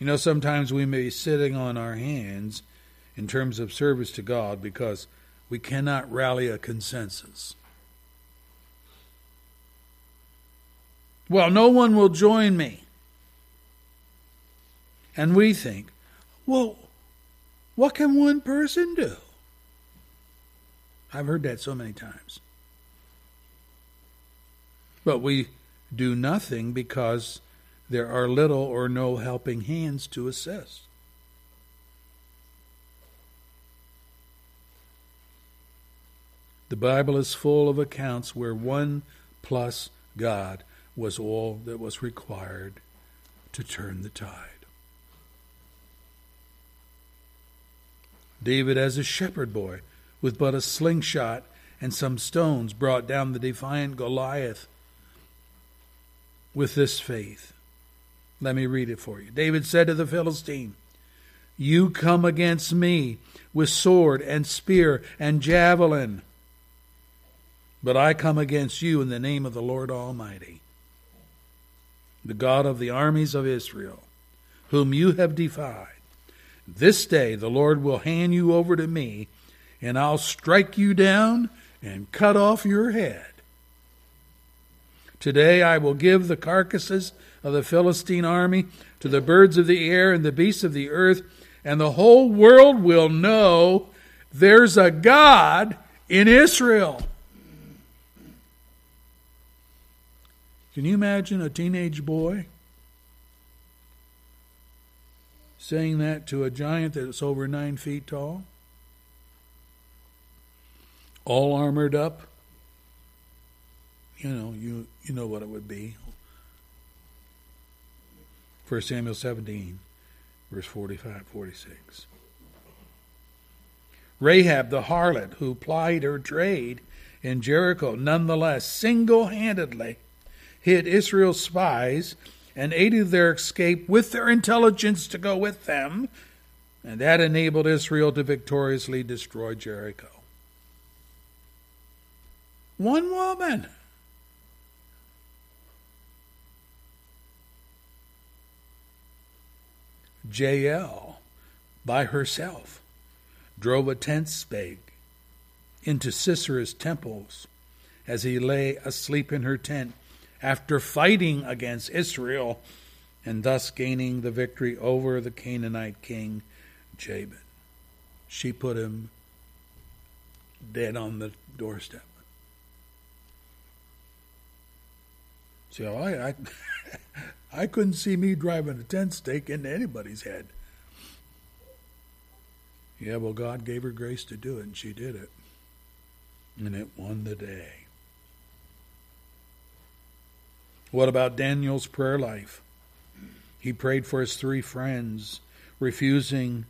You know, sometimes we may be sitting on our hands in terms of service to God because we cannot rally a consensus. Well, no one will join me. And we think, well, what can one person do? I've heard that so many times. But we do nothing because there are little or no helping hands to assist. The Bible is full of accounts where one plus God was all that was required to turn the tide. David, as a shepherd boy, with but a slingshot and some stones, brought down the defiant Goliath with this faith. Let me read it for you. David said to the Philistine, You come against me with sword and spear and javelin, but I come against you in the name of the Lord Almighty, the God of the armies of Israel, whom you have defied. This day the Lord will hand you over to me, and I'll strike you down and cut off your head. Today I will give the carcasses of the Philistine army to the birds of the air and the beasts of the earth, and the whole world will know there's a God in Israel. Can you imagine a teenage boy saying that to a giant that's over nine feet tall? All armored up? You know, you, you know what it would be. 1 Samuel 17, verse 45 46. Rahab the harlot, who plied her trade in Jericho, nonetheless single handedly hid Israel's spies and aided their escape with their intelligence to go with them, and that enabled Israel to victoriously destroy Jericho. One woman. Jael, by herself, drove a tent stake into Sisera's temples as he lay asleep in her tent after fighting against Israel and thus gaining the victory over the Canaanite king Jabin. She put him dead on the doorstep. So I, I, I couldn't see me driving a tent stake into anybody's head. Yeah, well, God gave her grace to do it, and she did it. And it won the day. What about Daniel's prayer life? He prayed for his three friends, refusing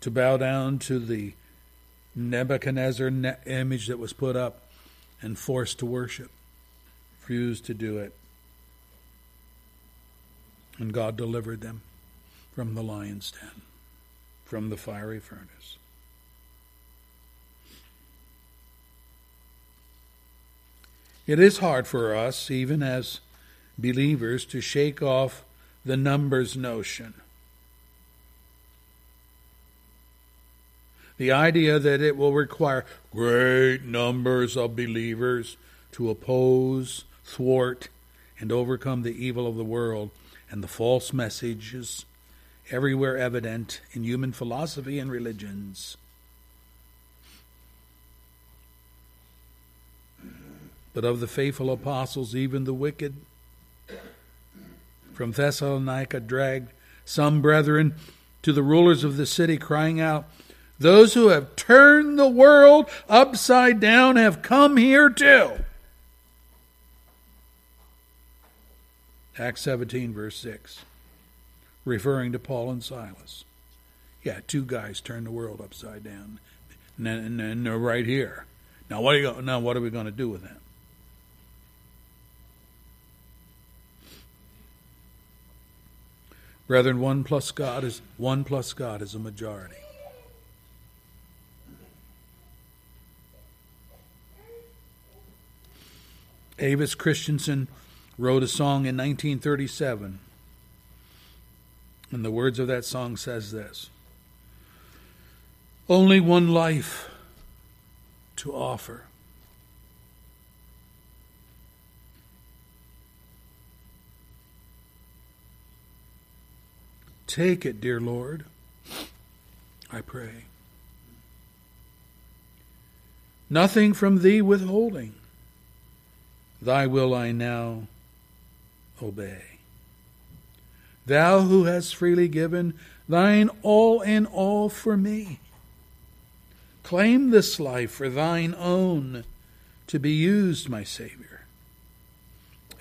to bow down to the Nebuchadnezzar image that was put up and forced to worship. Refused to do it. And God delivered them from the lion's den, from the fiery furnace. It is hard for us, even as believers, to shake off the numbers notion. The idea that it will require great numbers of believers to oppose, thwart, and overcome the evil of the world and the false messages everywhere evident in human philosophy and religions. But of the faithful apostles, even the wicked. From Thessalonica dragged some brethren to the rulers of the city, crying out, Those who have turned the world upside down have come here too. Acts 17, verse 6, referring to Paul and Silas. Yeah, two guys turned the world upside down, and, they're right here. Now, what are, you, now, what are we going to do with them? Brethren, one plus God is one plus God is a majority. Avis Christiansen wrote a song in 1937. And the words of that song says this. Only one life to offer. Take it, dear Lord, I pray. Nothing from thee withholding. Thy will I now obey. Thou who hast freely given thine all in all for me, Claim this life for thine own to be used, my Savior,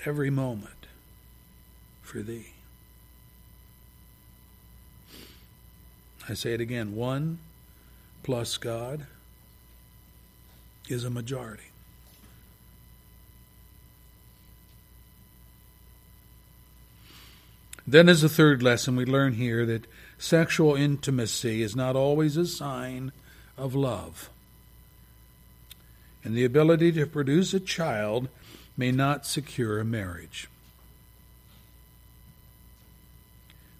every moment for thee. I say it again one plus God is a majority. Then, as a third lesson, we learn here that sexual intimacy is not always a sign of love. And the ability to produce a child may not secure a marriage.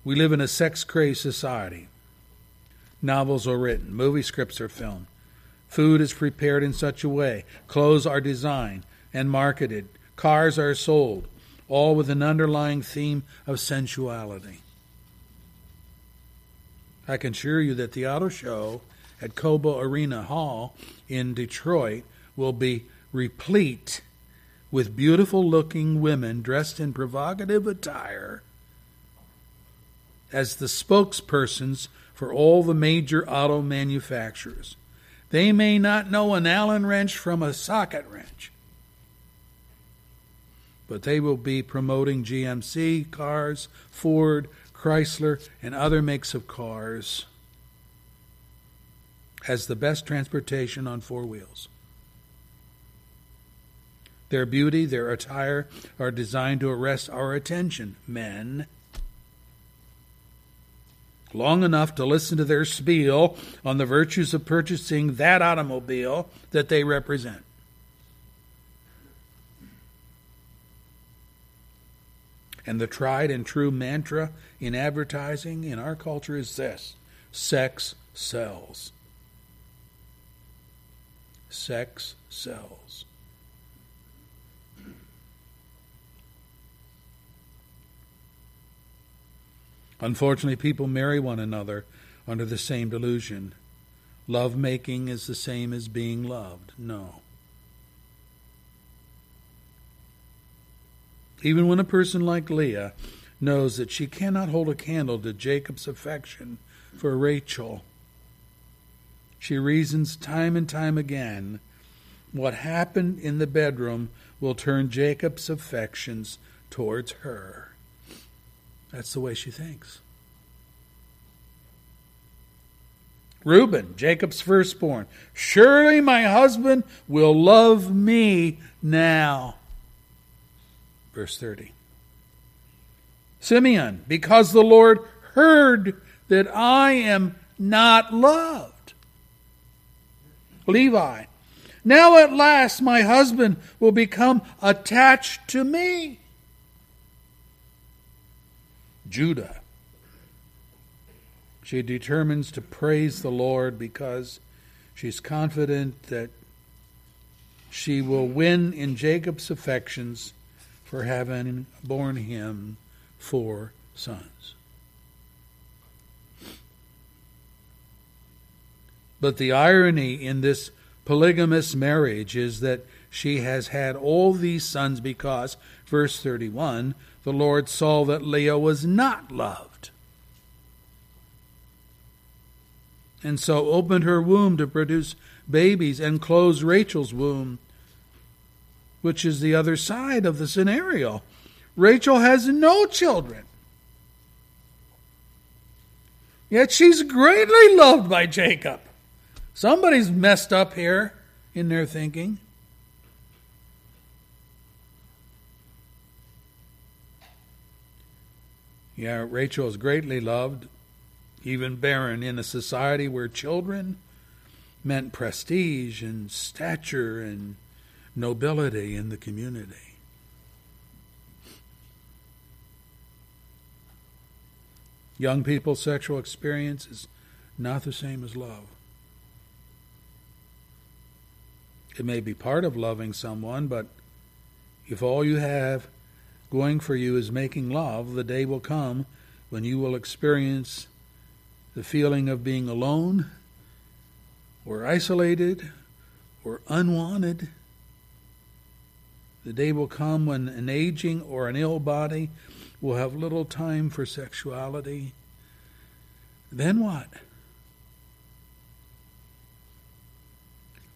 We live in a sex crazed society. Novels are written, movie scripts are filmed, food is prepared in such a way, clothes are designed and marketed, cars are sold, all with an underlying theme of sensuality. I can assure you that the auto show at Cobo Arena Hall in Detroit will be replete with beautiful looking women dressed in provocative attire as the spokespersons for all the major auto manufacturers. They may not know an Allen wrench from a socket wrench, but they will be promoting GMC cars, Ford, Chrysler, and other makes of cars as the best transportation on four wheels. Their beauty, their attire are designed to arrest our attention, men. Long enough to listen to their spiel on the virtues of purchasing that automobile that they represent. And the tried and true mantra in advertising in our culture is this sex sells. Sex sells. Unfortunately, people marry one another under the same delusion. Love making is the same as being loved. No. Even when a person like Leah knows that she cannot hold a candle to Jacob's affection for Rachel, she reasons time and time again what happened in the bedroom will turn Jacob's affections towards her. That's the way she thinks. Reuben, Jacob's firstborn, surely my husband will love me now. Verse 30. Simeon, because the Lord heard that I am not loved. Levi, now at last my husband will become attached to me. Judah. She determines to praise the Lord because she's confident that she will win in Jacob's affections for having borne him four sons. But the irony in this polygamous marriage is that she has had all these sons because, verse 31, the Lord saw that Leah was not loved. And so opened her womb to produce babies and closed Rachel's womb, which is the other side of the scenario. Rachel has no children. Yet she's greatly loved by Jacob. Somebody's messed up here in their thinking. Yeah, Rachel is greatly loved, even barren, in a society where children meant prestige and stature and nobility in the community. Young people's sexual experience is not the same as love. It may be part of loving someone, but if all you have going for you is making love, the day will come when you will experience the feeling of being alone or isolated or unwanted. The day will come when an aging or an ill body will have little time for sexuality. Then what?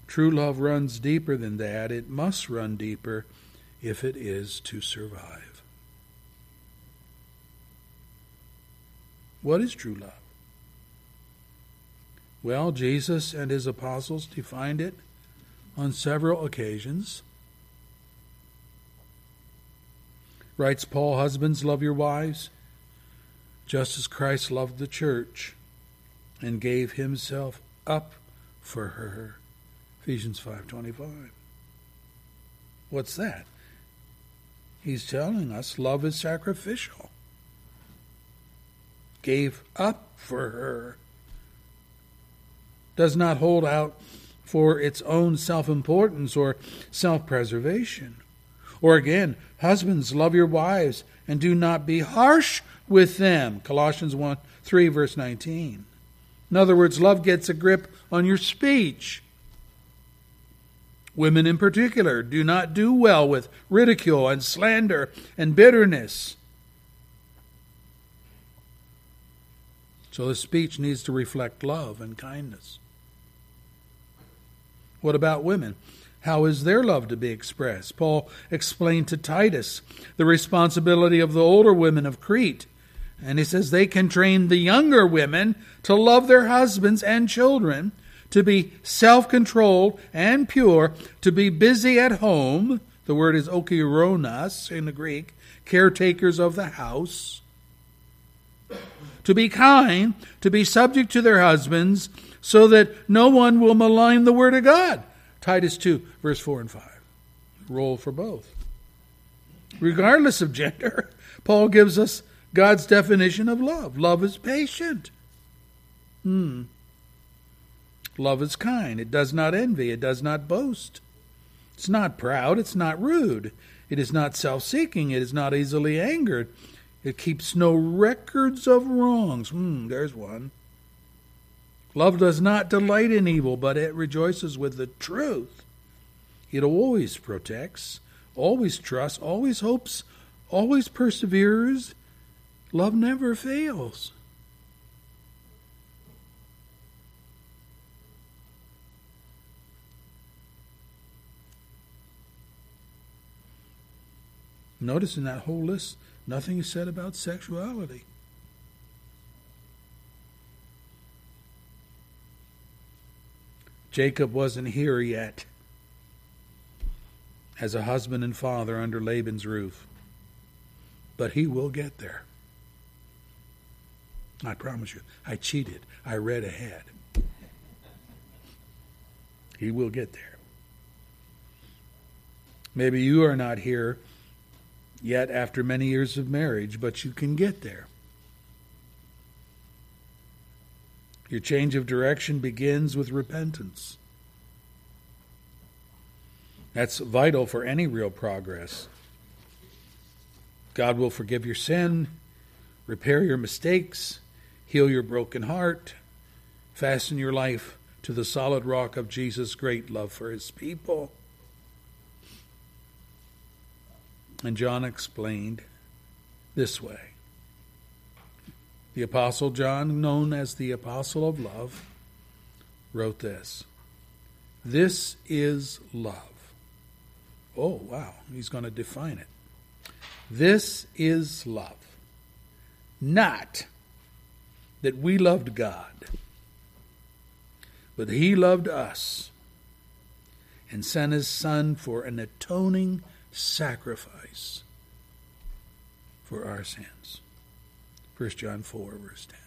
True love runs deeper than that. It must run deeper if it is to survive. What is true love? Well, Jesus and his apostles defined it on several occasions. Writes Paul, Husbands, love your wives, just as Christ loved the church and gave himself up for her. Ephesians 5:25. What's that? He's telling us love is sacrificial. Gave up for her. Does not hold out for its own self-importance or self-preservation. Or again, husbands love your wives and do not be harsh with them. Colossians 1 3 verse 19. In other words, love gets a grip on your speech. Women in particular do not do well with ridicule and slander and bitterness. So the speech needs to reflect love and kindness. What about women? How is their love to be expressed? Paul explained to Titus the responsibility of the older women of Crete. And he says they can train the younger women to love their husbands and children to be self controlled and pure, to be busy at home. The word is okironas in the Greek, caretakers of the house. To be kind, to be subject to their husbands, so that no one will malign the word of God. Titus 2, verse 4 and 5. Role for both. Regardless of gender, Paul gives us God's definition of love. Love is patient. Hmm. Love is kind. It does not envy. It does not boast. It's not proud. It's not rude. It is not self seeking. It is not easily angered. It keeps no records of wrongs. Hmm, there's one. Love does not delight in evil, but it rejoices with the truth. It always protects, always trusts, always hopes, always perseveres. Love never fails. Notice in that whole list, nothing is said about sexuality. Jacob wasn't here yet as a husband and father under Laban's roof, but he will get there. I promise you. I cheated. I read ahead. He will get there. Maybe you are not here yet after many years of marriage, but you can get there. Your change of direction begins with repentance. That's vital for any real progress. God will forgive your sin, repair your mistakes, heal your broken heart, fasten your life to the solid rock of Jesus' great love for his people. And John explained this way. The Apostle John, known as the Apostle of Love, wrote this This is love. Oh, wow, he's going to define it. This is love. Not that we loved God, but He loved us and sent His Son for an atoning sacrifice for our sins. 1 John 4, verse 10.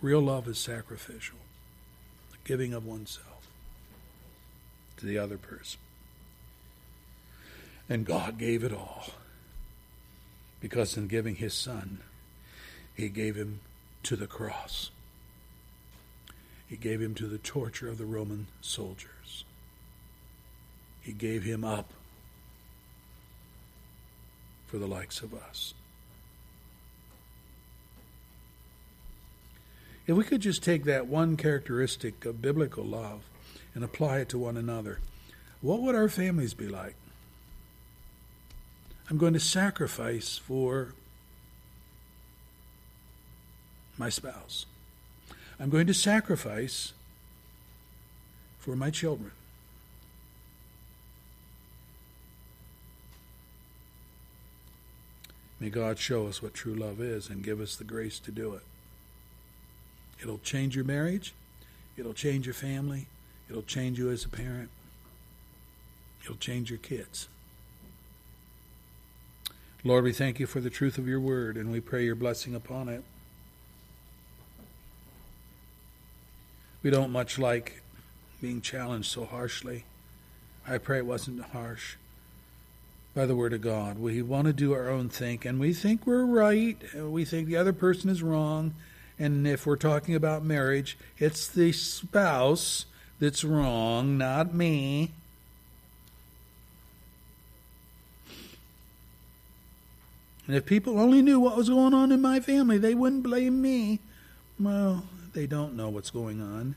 Real love is sacrificial, the giving of oneself to the other person. And God gave it all because in giving His Son, He gave Him to the cross. He gave Him to the torture of the Roman soldiers. He gave him up for the likes of us. If we could just take that one characteristic of biblical love and apply it to one another, what would our families be like? I'm going to sacrifice for my spouse. I'm going to sacrifice for my children. May God show us what true love is and give us the grace to do it. It'll change your marriage. It'll change your family. It'll change you as a parent. It'll change your kids. Lord, we thank you for the truth of your word and we pray your blessing upon it. We don't much like being challenged so harshly. I pray it wasn't harsh by the word of God. We want to do our own think, and we think we're right. We think the other person is wrong. And if we're talking about marriage, it's the spouse that's wrong, not me. And if people only knew what was going on in my family, they wouldn't blame me. Well, they don't know what's going on.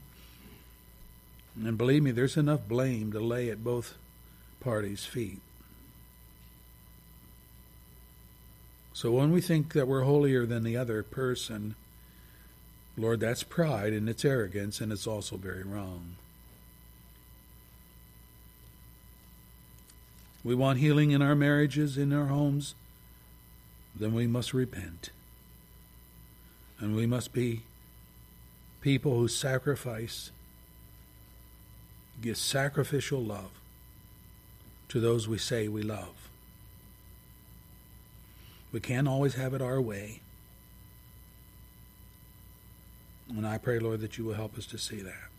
And believe me, there's enough blame to lay at both parties' feet. So when we think that we're holier than the other person, Lord, that's pride and it's arrogance, and it's also very wrong. We want healing in our marriages, in our homes, then we must repent. And we must be people who sacrifice, give sacrificial love to those we say we love. We can't always have it our way. And I pray, Lord, that you will help us to see that.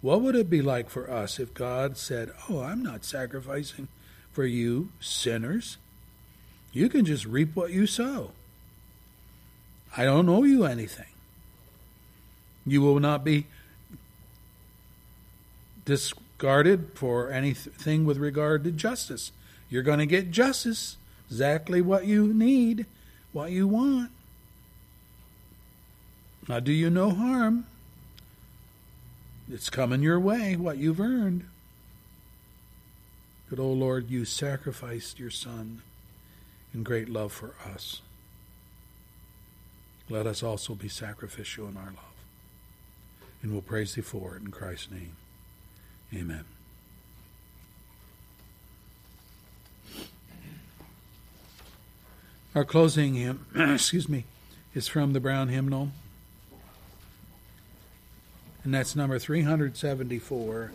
What would it be like for us if God said, Oh, I'm not sacrificing for you, sinners? You can just reap what you sow. I don't owe you anything. You will not be discarded for anything with regard to justice. You're going to get justice, exactly what you need, what you want. Now, do you no harm? It's coming your way, what you've earned. But, oh Lord, you sacrificed your Son in great love for us. Let us also be sacrificial in our love. And we'll praise thee for it in Christ's name. Amen. Our closing hymn, excuse me, is from the Brown Hymnal. And that's number 374.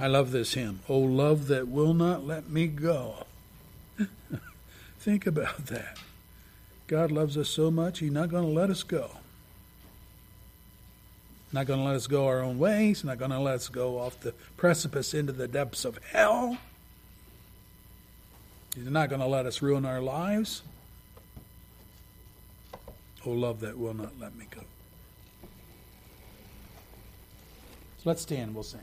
I love this hymn. Oh, love that will not let me go. Think about that. God loves us so much, He's not going to let us go. Not going to let us go our own ways, not going to let us go off the precipice into the depths of hell. He's not going to let us ruin our lives. Oh, love that will not let me go. So let's stand, we'll sing.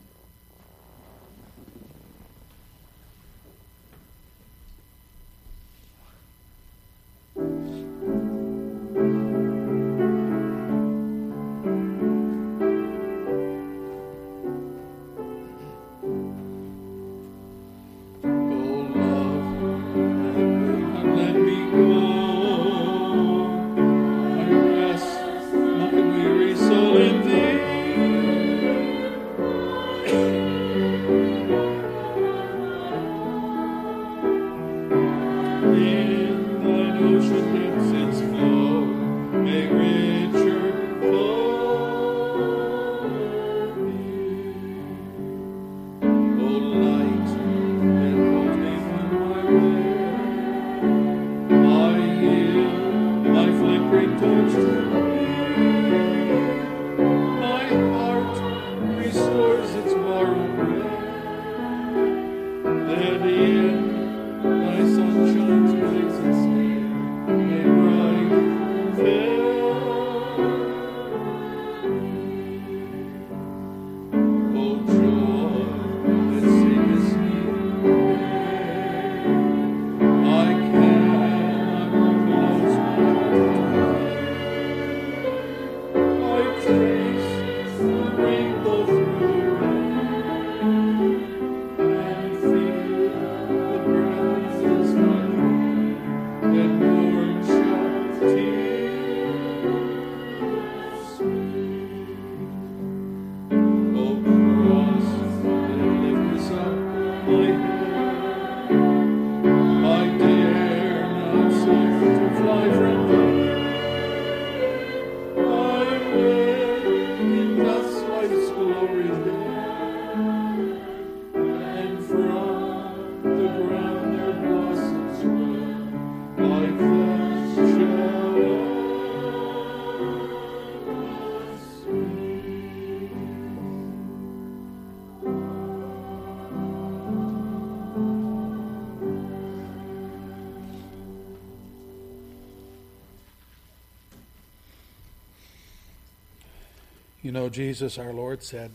You know, Jesus, our Lord, said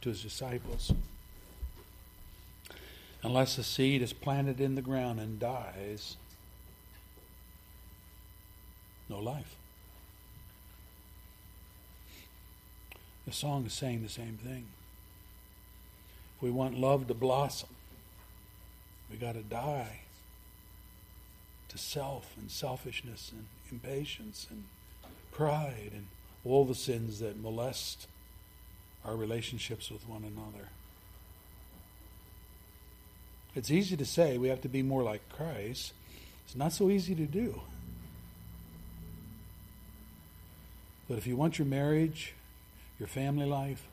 to his disciples, Unless a seed is planted in the ground and dies, no life. The song is saying the same thing. If we want love to blossom, we got to die to self and selfishness and impatience and pride and all the sins that molest our relationships with one another. It's easy to say we have to be more like Christ. It's not so easy to do. But if you want your marriage, your family life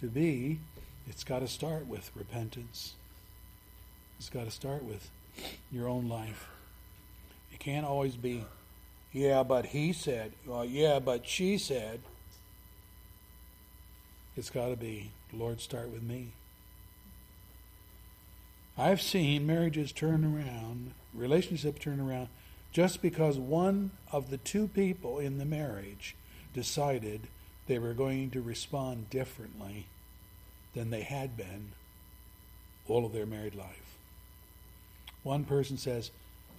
to be, it's got to start with repentance. It's got to start with your own life. You can't always be, yeah, but he said, well, yeah, but she said. It's got to be, Lord, start with me. I've seen marriages turn around, relationships turn around, just because one of the two people in the marriage decided they were going to respond differently than they had been all of their married life. One person says,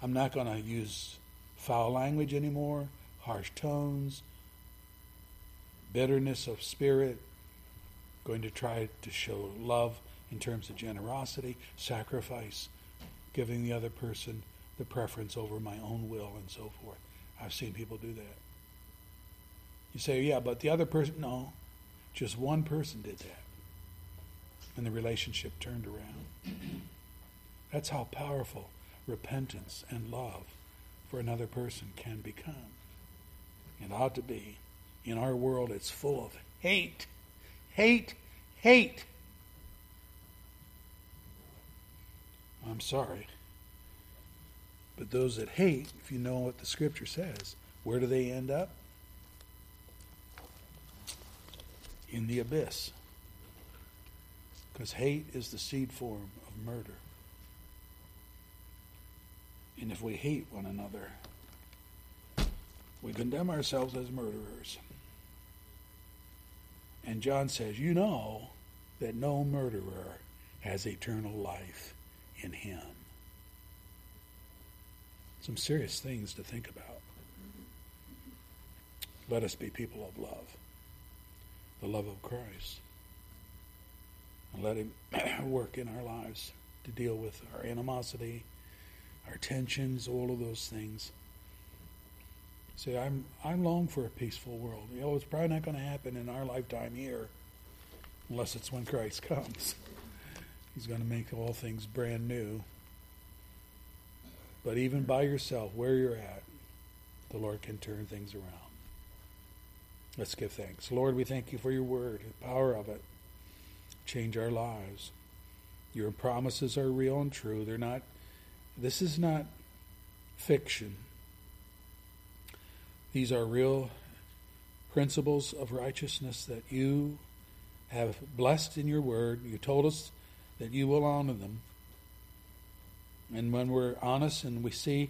I'm not going to use foul language anymore, harsh tones, bitterness of spirit, going to try to show love in terms of generosity, sacrifice, giving the other person the preference over my own will, and so forth. I've seen people do that. You say, yeah, but the other person, no, just one person did that. And the relationship turned around. That's how powerful repentance and love for another person can become. It ought to be. In our world, it's full of hate, hate, hate. I'm sorry. But those that hate, if you know what the scripture says, where do they end up? In the abyss. Because hate is the seed form of murder. And if we hate one another, we condemn ourselves as murderers. And John says, You know that no murderer has eternal life in him. Some serious things to think about. Let us be people of love, the love of Christ. And let Him work in our lives to deal with our animosity, our tensions, all of those things. Say, I'm I'm long for a peaceful world. You know, it's probably not going to happen in our lifetime here, unless it's when Christ comes. He's going to make all things brand new. But even by yourself, where you're at, the Lord can turn things around. Let's give thanks. Lord, we thank you for your word, the power of it. Change our lives. Your promises are real and true. They're not, this is not fiction. These are real principles of righteousness that you have blessed in your word. You told us that you will honor them. And when we're honest and we see,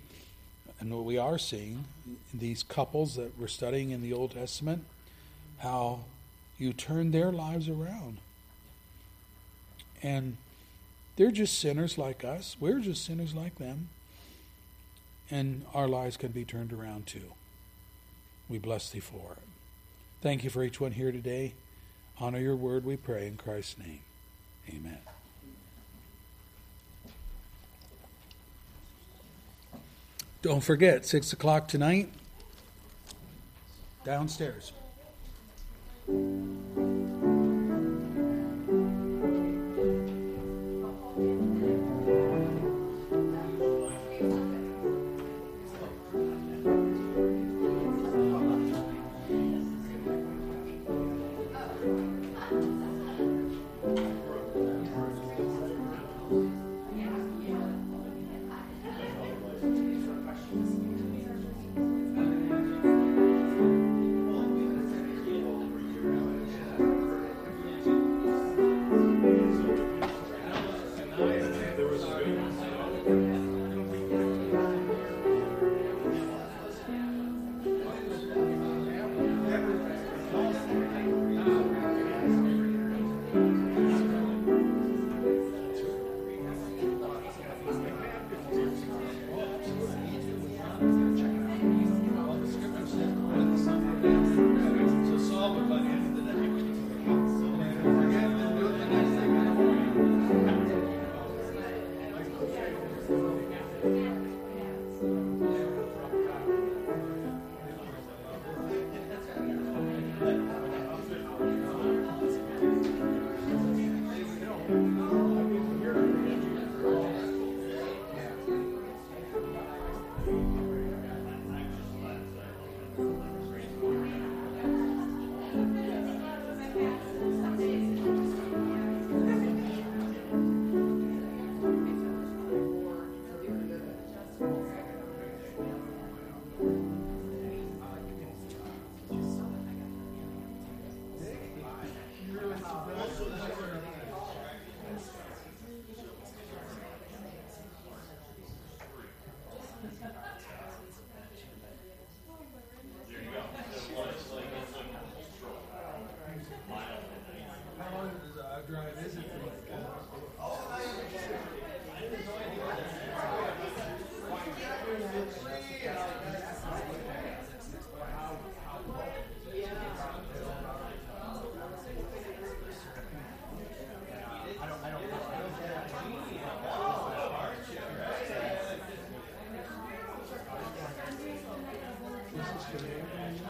and what we are seeing, these couples that we're studying in the Old Testament, how you turn their lives around. And they're just sinners like us. We're just sinners like them. And our lives can be turned around too. We bless thee for it. Thank you for each one here today. Honor your word, we pray, in Christ's name. Amen. Don't forget, 6 o'clock tonight, downstairs.